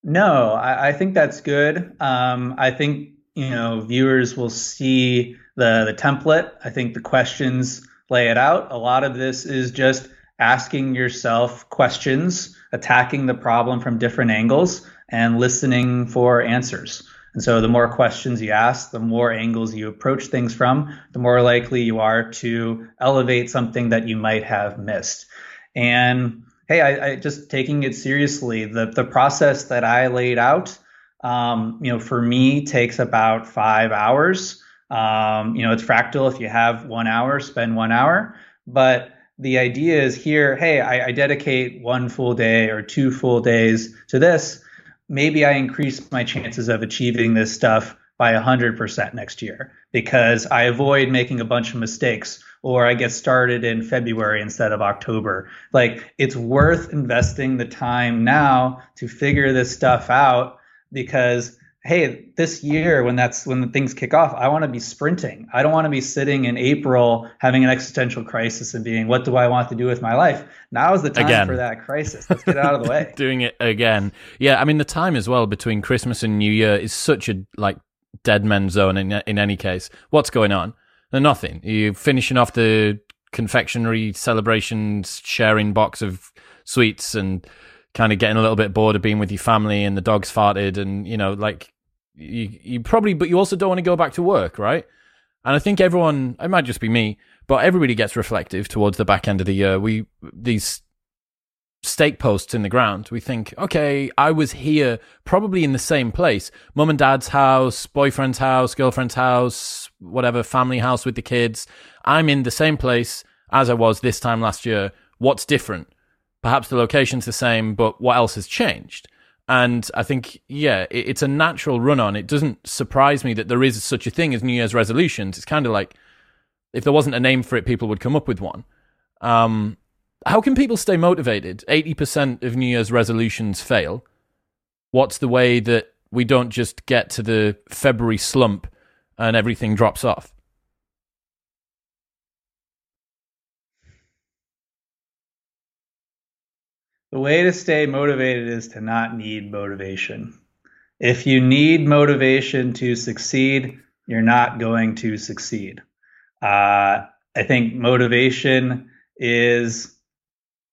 No, I, I think that's good. Um, I think you know viewers will see the the template. I think the questions lay it out. A lot of this is just asking yourself questions, attacking the problem from different angles, and listening for answers. And so, the more questions you ask, the more angles you approach things from, the more likely you are to elevate something that you might have missed. And hey, I, I, just taking it seriously. The the process that I laid out, um, you know, for me takes about five hours. Um, you know, it's fractal. If you have one hour, spend one hour. But the idea is here, hey, I, I dedicate one full day or two full days to this. Maybe I increase my chances of achieving this stuff by 100% next year because I avoid making a bunch of mistakes or I get started in February instead of October. Like it's worth investing the time now to figure this stuff out because hey, this year when that's when the things kick off, I want to be sprinting. I don't want to be sitting in April having an existential crisis and being, what do I want to do with my life? Now is the time again. for that crisis. Let's get out of the way. Doing it again. Yeah, I mean the time as well between Christmas and New Year is such a like dead men zone in in any case. What's going on? Nothing. You're finishing off the confectionery celebrations, sharing box of sweets, and kind of getting a little bit bored of being with your family, and the dogs farted, and you know, like you you probably, but you also don't want to go back to work, right? And I think everyone, it might just be me, but everybody gets reflective towards the back end of the year. We these stake posts in the ground. We think, okay, I was here probably in the same place mum and dad's house, boyfriend's house, girlfriend's house, whatever, family house with the kids. I'm in the same place as I was this time last year. What's different? Perhaps the location's the same, but what else has changed? And I think, yeah, it's a natural run on. It doesn't surprise me that there is such a thing as New Year's resolutions. It's kind of like if there wasn't a name for it, people would come up with one. Um, how can people stay motivated? 80% of New Year's resolutions fail. What's the way that we don't just get to the February slump and everything drops off? The way to stay motivated is to not need motivation. If you need motivation to succeed, you're not going to succeed. Uh, I think motivation is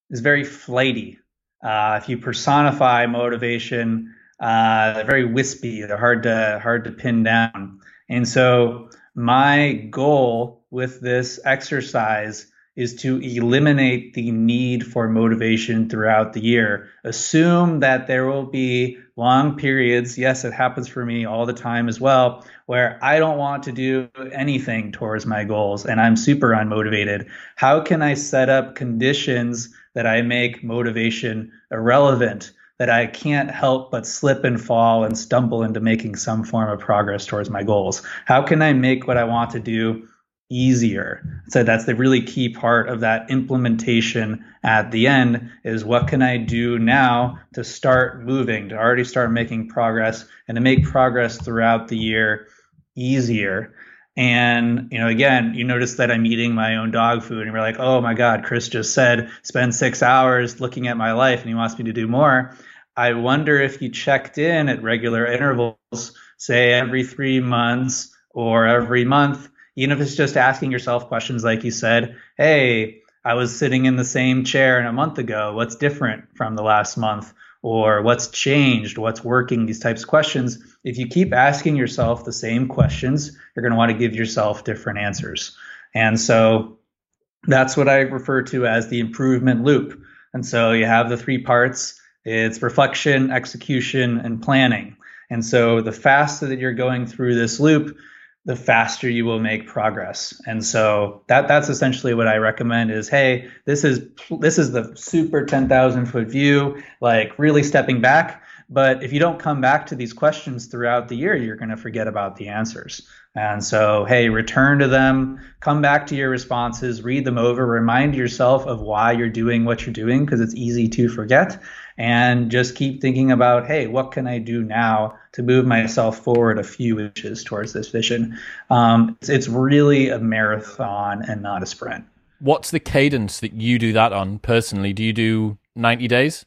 is very flighty. Uh, if you personify motivation, uh, they're very wispy. They're hard to hard to pin down. And so my goal with this exercise is to eliminate the need for motivation throughout the year. Assume that there will be long periods, yes, it happens for me all the time as well, where I don't want to do anything towards my goals and I'm super unmotivated. How can I set up conditions that I make motivation irrelevant? That I can't help but slip and fall and stumble into making some form of progress towards my goals? How can I make what I want to do easier. So that's the really key part of that implementation at the end is what can I do now to start moving, to already start making progress and to make progress throughout the year easier. And, you know, again, you notice that I'm eating my own dog food and you're like, oh my God, Chris just said spend six hours looking at my life and he wants me to do more. I wonder if you checked in at regular intervals, say every three months or every month, even if it's just asking yourself questions like you said, hey, I was sitting in the same chair a month ago. What's different from the last month? Or what's changed? What's working? These types of questions. If you keep asking yourself the same questions, you're going to want to give yourself different answers. And so that's what I refer to as the improvement loop. And so you have the three parts it's reflection, execution, and planning. And so the faster that you're going through this loop, the faster you will make progress. And so that that's essentially what I recommend is hey, this is this is the super 10,000 foot view, like really stepping back. But if you don't come back to these questions throughout the year, you're going to forget about the answers. And so, hey, return to them, come back to your responses, read them over, remind yourself of why you're doing what you're doing because it's easy to forget. And just keep thinking about, hey, what can I do now to move myself forward a few inches towards this vision? Um, it's, it's really a marathon and not a sprint. What's the cadence that you do that on personally? Do you do 90 days?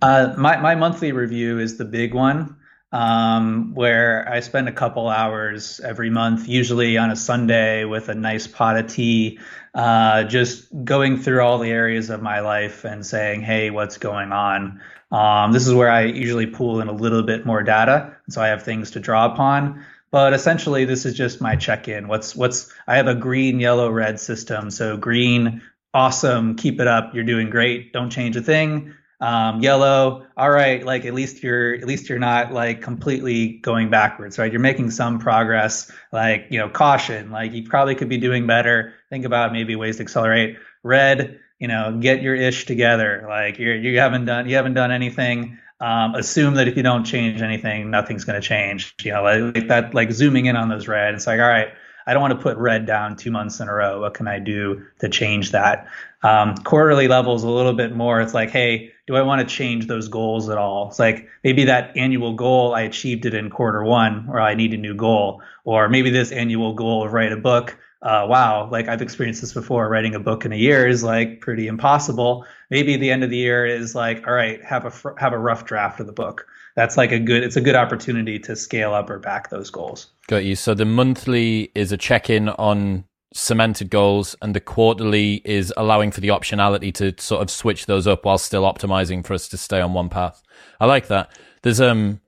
Uh, my, my monthly review is the big one um, where I spend a couple hours every month, usually on a Sunday with a nice pot of tea, uh, just going through all the areas of my life and saying, hey, what's going on? Um, this is where I usually pull in a little bit more data, so I have things to draw upon. But essentially, this is just my check-in. What's what's I have a green, yellow, red system. So green, awesome, keep it up, you're doing great, don't change a thing um, yellow all right like at least you're at least you're not like completely going backwards right you're making some progress like you know caution like you probably could be doing better think about maybe ways to accelerate red you know get your ish together like you're you haven't done you haven't done anything um, assume that if you don't change anything nothing's going to change you know like, like that like zooming in on those red it's like all right I don't want to put red down two months in a row. What can I do to change that? Um, quarterly levels a little bit more. It's like, hey, do I want to change those goals at all? It's like maybe that annual goal I achieved it in quarter one, or I need a new goal, or maybe this annual goal of write a book. Uh, wow, like I've experienced this before. Writing a book in a year is like pretty impossible. Maybe the end of the year is like, all right, have a have a rough draft of the book. That's like a good. It's a good opportunity to scale up or back those goals. Got you. So the monthly is a check in on cemented goals, and the quarterly is allowing for the optionality to sort of switch those up while still optimizing for us to stay on one path. I like that. There's um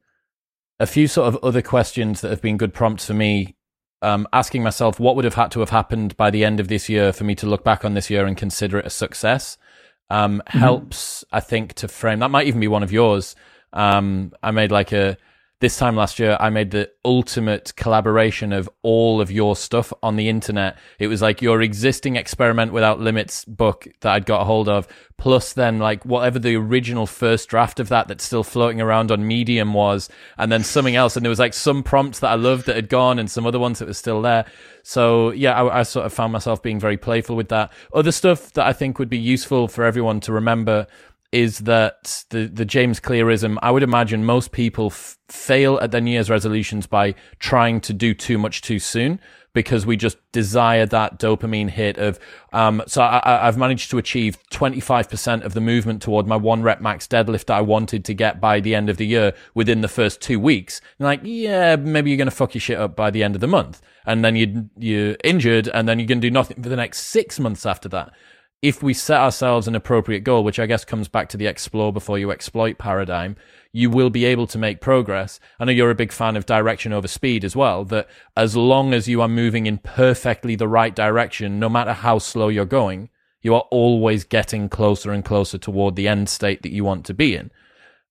a few sort of other questions that have been good prompts for me. Um, asking myself what would have had to have happened by the end of this year for me to look back on this year and consider it a success um, mm-hmm. helps, I think, to frame. That might even be one of yours. Um, I made like a this time last year, I made the ultimate collaboration of all of your stuff on the internet. It was like your existing Experiment Without Limits book that I'd got a hold of, plus then like whatever the original first draft of that that's still floating around on Medium was, and then something else. And there was like some prompts that I loved that had gone and some other ones that were still there. So yeah, I, I sort of found myself being very playful with that. Other stuff that I think would be useful for everyone to remember is that the, the James Clearism, I would imagine most people f- fail at their New Year's resolutions by trying to do too much too soon because we just desire that dopamine hit of, um, so I, have managed to achieve 25% of the movement toward my one rep max deadlift that I wanted to get by the end of the year within the first two weeks. And like, yeah, maybe you're going to fuck your shit up by the end of the month. And then you, you're injured and then you're going to do nothing for the next six months after that if we set ourselves an appropriate goal, which I guess comes back to the explore before you exploit paradigm, you will be able to make progress. I know you're a big fan of direction over speed as well, that as long as you are moving in perfectly the right direction, no matter how slow you're going, you are always getting closer and closer toward the end state that you want to be in.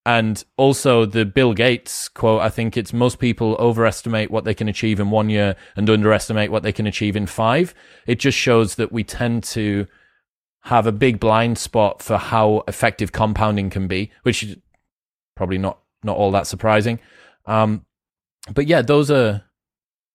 And also the Bill Gates quote, I think it's most people overestimate what they can achieve in one year and underestimate what they can achieve in five. It just shows that we tend to have a big blind spot for how effective compounding can be, which is probably not not all that surprising. Um, but yeah, those are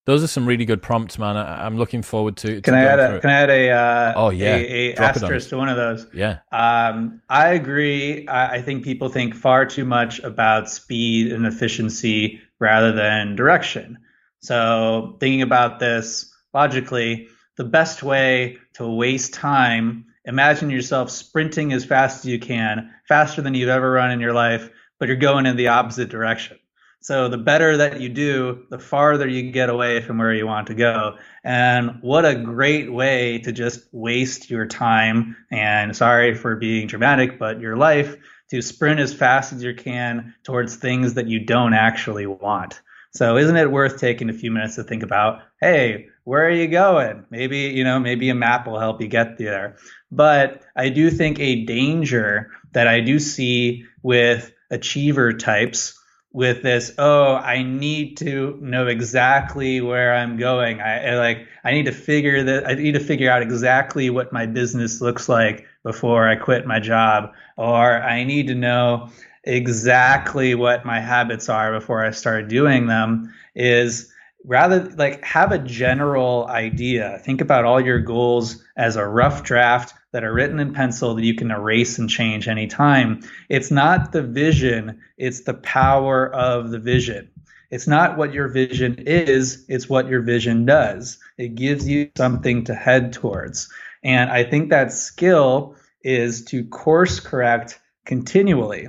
those are some really good prompts, man. I, am looking forward to. to can I add a Can I add a? Uh, oh yeah, a, a asterisk to one of those. Yeah. Um, I agree. I, I think people think far too much about speed and efficiency rather than direction. So thinking about this logically, the best way to waste time imagine yourself sprinting as fast as you can, faster than you've ever run in your life, but you're going in the opposite direction. So the better that you do, the farther you get away from where you want to go. And what a great way to just waste your time. And sorry for being dramatic, but your life to sprint as fast as you can towards things that you don't actually want. So isn't it worth taking a few minutes to think about, hey, where are you going? Maybe, you know, maybe a map will help you get there. But I do think a danger that I do see with achiever types with this, oh, I need to know exactly where I'm going. I, I like I need to figure that I need to figure out exactly what my business looks like before I quit my job, or I need to know exactly what my habits are before I start doing them is rather like have a general idea. Think about all your goals as a rough draft that are written in pencil that you can erase and change anytime. It's not the vision, it's the power of the vision. It's not what your vision is, it's what your vision does. It gives you something to head towards. And I think that skill is to course correct continually.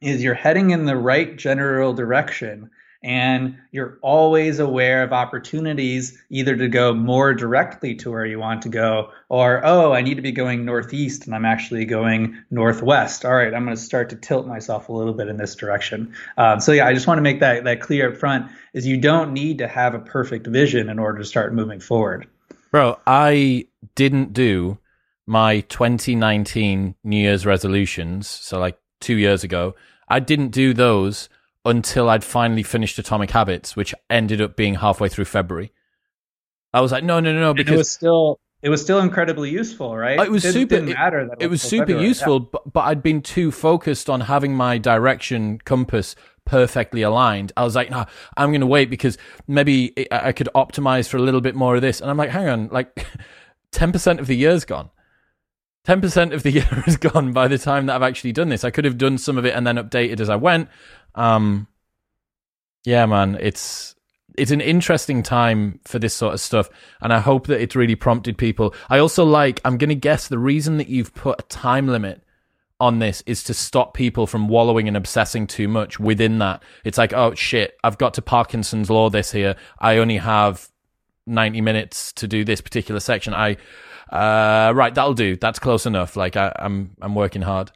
Is you're heading in the right general direction and you're always aware of opportunities either to go more directly to where you want to go or oh i need to be going northeast and i'm actually going northwest. All right i'm going to start to tilt myself a little bit in this direction. Um, so yeah i just want to make that, that clear up front is you don't need to have a perfect vision in order to start moving forward. Bro i didn't do my 2019 new year's resolutions so like two years ago. I didn't do those until I'd finally finished Atomic Habits, which ended up being halfway through February. I was like, no, no, no, no, because and it was still it was still incredibly useful, right? It was it super. Didn't matter that it, it was super February. useful, yeah. but, but I'd been too focused on having my direction compass perfectly aligned. I was like, no, I'm going to wait because maybe I could optimize for a little bit more of this. And I'm like, hang on, like 10% of the year's gone. 10% of the year is gone by the time that I've actually done this. I could have done some of it and then updated as I went. Um, yeah, man, it's it's an interesting time for this sort of stuff, and I hope that it's really prompted people. I also like. I'm going to guess the reason that you've put a time limit on this is to stop people from wallowing and obsessing too much within that. It's like, oh shit, I've got to Parkinson's law this here. I only have 90 minutes to do this particular section. I uh, right, that'll do. That's close enough. Like I, I'm I'm working hard.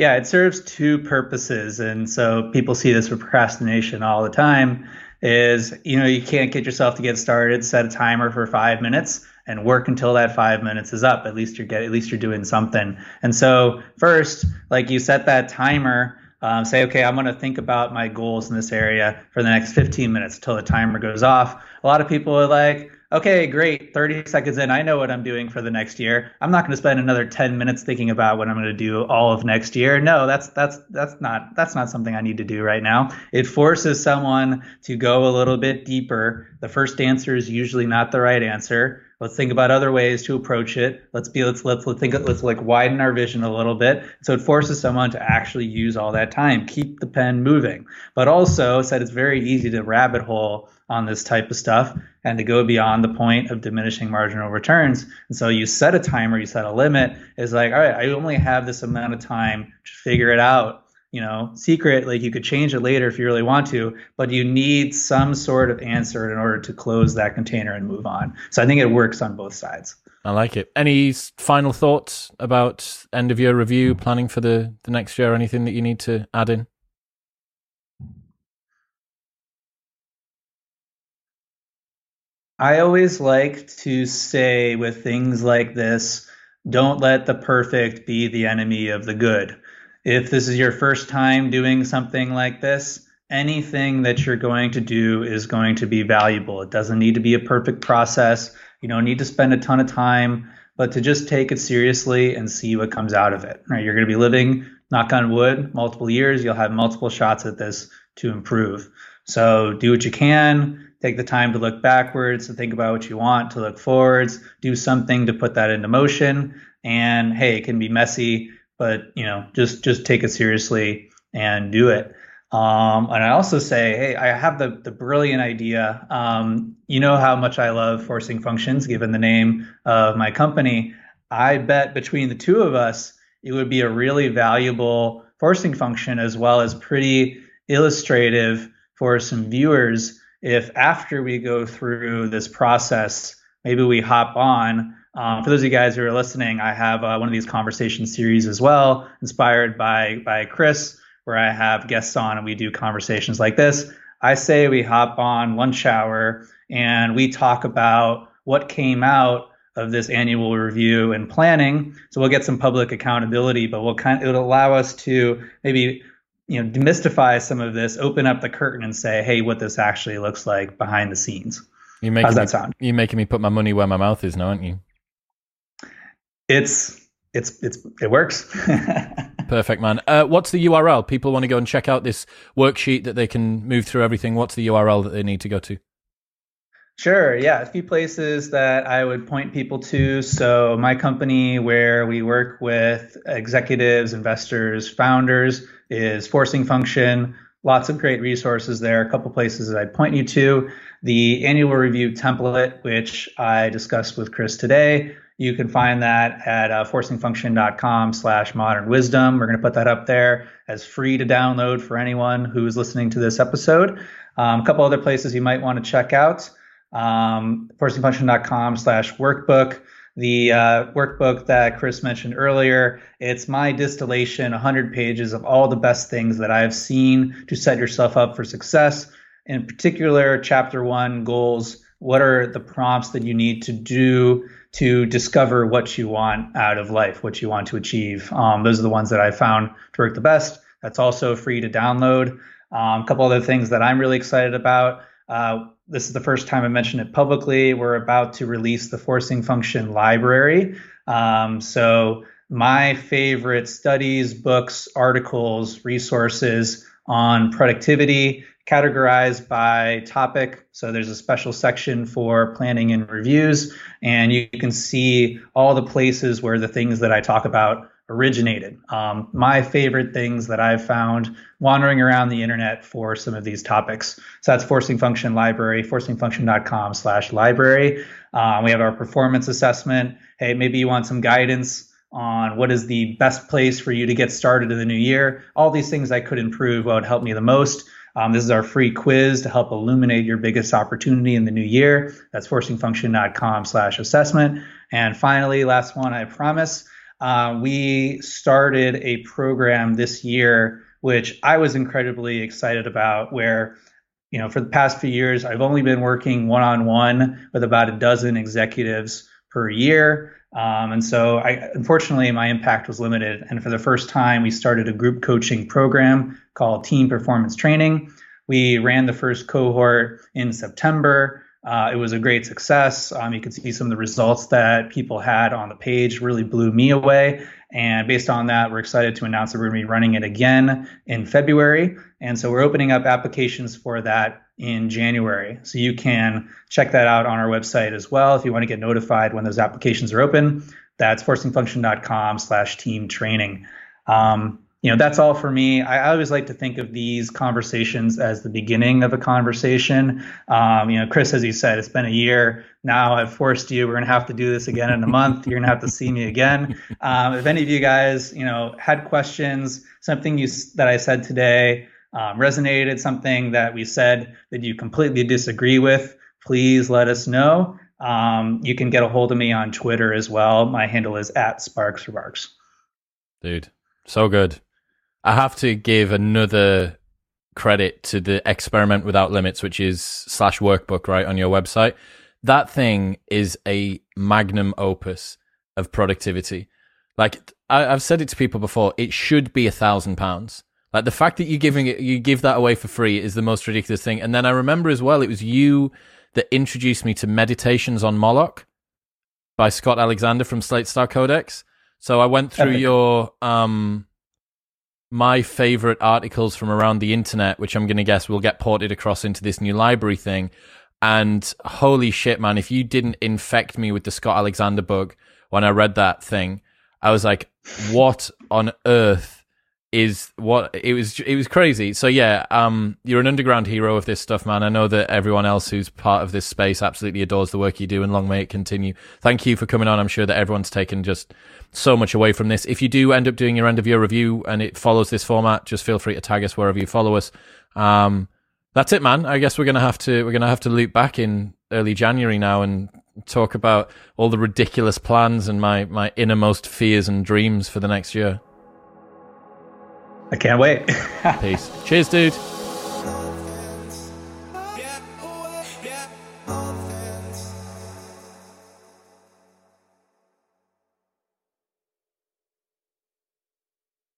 Yeah, it serves two purposes. And so people see this with procrastination all the time is, you know, you can't get yourself to get started, set a timer for five minutes and work until that five minutes is up. At least you're get, at least you're doing something. And so first, like you set that timer, um, say, okay, I'm going to think about my goals in this area for the next 15 minutes until the timer goes off. A lot of people are like, okay, great. 30 seconds in, I know what I'm doing for the next year. I'm not going to spend another 10 minutes thinking about what I'm going to do all of next year. No, that's that's that's not that's not something I need to do right now. It forces someone to go a little bit deeper. The first answer is usually not the right answer. Let's think about other ways to approach it. Let's be let's let's, let's think let's like widen our vision a little bit. So it forces someone to actually use all that time, keep the pen moving. But also said it's very easy to rabbit hole on this type of stuff and to go beyond the point of diminishing marginal returns. And so you set a timer, you set a limit. It's like, all right, I only have this amount of time to figure it out. You know, secret, like you could change it later if you really want to, but you need some sort of answer in order to close that container and move on. So I think it works on both sides. I like it. Any final thoughts about end of year review, planning for the, the next year, anything that you need to add in? I always like to say with things like this, don't let the perfect be the enemy of the good. If this is your first time doing something like this, anything that you're going to do is going to be valuable. It doesn't need to be a perfect process. You don't need to spend a ton of time, but to just take it seriously and see what comes out of it. Right? You're going to be living, knock on wood, multiple years. You'll have multiple shots at this to improve. So do what you can take the time to look backwards, to think about what you want, to look forwards, do something to put that into motion. And hey, it can be messy, but you know, just just take it seriously and do it. Um, and I also say, hey, I have the the brilliant idea. Um, you know how much I love forcing functions, given the name of my company. I bet between the two of us, it would be a really valuable forcing function as well as pretty illustrative for some viewers if after we go through this process, maybe we hop on. Um, for those of you guys who are listening, I have uh, one of these conversation series as well, inspired by by Chris, where I have guests on and we do conversations like this. I say we hop on lunch hour and we talk about what came out of this annual review and planning. So we'll get some public accountability, but we'll kind of, it'll allow us to maybe you know demystify some of this, open up the curtain, and say, hey, what this actually looks like behind the scenes. You making How's that me, sound? You're making me put my money where my mouth is now, aren't you? it's it's it's it works. Perfect, man. Uh, what's the URL? People want to go and check out this worksheet that they can move through everything. What's the URL that they need to go to? Sure. Yeah, a few places that I would point people to. So, my company, where we work with executives, investors, founders, is Forcing Function. Lots of great resources there. A couple places that I'd point you to. The annual review template, which I discussed with Chris today, you can find that at uh, forcingfunction.com slash modern wisdom. We're going to put that up there as free to download for anyone who's listening to this episode. Um, a couple other places you might want to check out. Um, forcingfunction.com slash workbook. The uh, workbook that Chris mentioned earlier, it's my distillation, 100 pages of all the best things that I've seen to set yourself up for success. In particular, chapter one, goals. What are the prompts that you need to do to discover what you want out of life, what you want to achieve. Um, those are the ones that I found to work the best. That's also free to download. Um, a couple other things that I'm really excited about. Uh, this is the first time I mentioned it publicly. We're about to release the forcing function library. Um, so, my favorite studies, books, articles, resources on productivity categorized by topic. So there's a special section for planning and reviews, and you can see all the places where the things that I talk about originated. Um, my favorite things that I've found wandering around the internet for some of these topics. So that's Forcing Function Library, forcingfunction.com slash library. Um, we have our performance assessment. Hey, maybe you want some guidance on what is the best place for you to get started in the new year. All these things I could improve, what would help me the most. Um, this is our free quiz to help illuminate your biggest opportunity in the new year. That's forcingfunction.com slash assessment. And finally, last one, I promise. Uh, we started a program this year, which I was incredibly excited about, where you know, for the past few years, I've only been working one on one with about a dozen executives per year. Um, and so, I, unfortunately, my impact was limited. And for the first time, we started a group coaching program called Team Performance Training. We ran the first cohort in September. Uh, it was a great success. Um, you can see some of the results that people had on the page really blew me away. And based on that, we're excited to announce that we're going to be running it again in February. And so we're opening up applications for that in January. So you can check that out on our website as well if you want to get notified when those applications are open. That's forcingfunction.com slash team training. Um, you know, that's all for me. I, always like to think of these conversations as the beginning of a conversation. Um, you know, Chris, as you said, it's been a year. Now I've forced you. We're going to have to do this again in a month. You're going to have to see me again. Um, if any of you guys, you know, had questions, something you that I said today, um, resonated, something that we said that you completely disagree with, please let us know. Um, you can get a hold of me on Twitter as well. My handle is at Sparks Remarks. Dude, so good. I have to give another credit to the experiment without limits, which is slash workbook, right, on your website. That thing is a magnum opus of productivity. Like I, have said it to people before, it should be a thousand pounds. Like the fact that you giving it, you give that away for free is the most ridiculous thing. And then I remember as well, it was you that introduced me to Meditations on Moloch by Scott Alexander from Slate Star Codex. So I went through Epic. your um my favorite articles from around the internet, which I'm going to guess will get ported across into this new library thing. And holy shit, man, if you didn't infect me with the Scott Alexander bug when I read that thing, I was like, what on earth is what it was it was crazy. So yeah um you're an underground hero of this stuff man. I know that everyone else who's part of this space absolutely adores the work you do and long may it continue. Thank you for coming on. I'm sure that everyone's taken just so much away from this. If you do end up doing your end of year review and it follows this format just feel free to tag us wherever you follow us. Um that's it man. I guess we're gonna have to we're gonna have to loop back in early january now and talk about all the ridiculous plans and my my innermost fears and dreams for the next year I can't wait. Peace. Cheers, dude.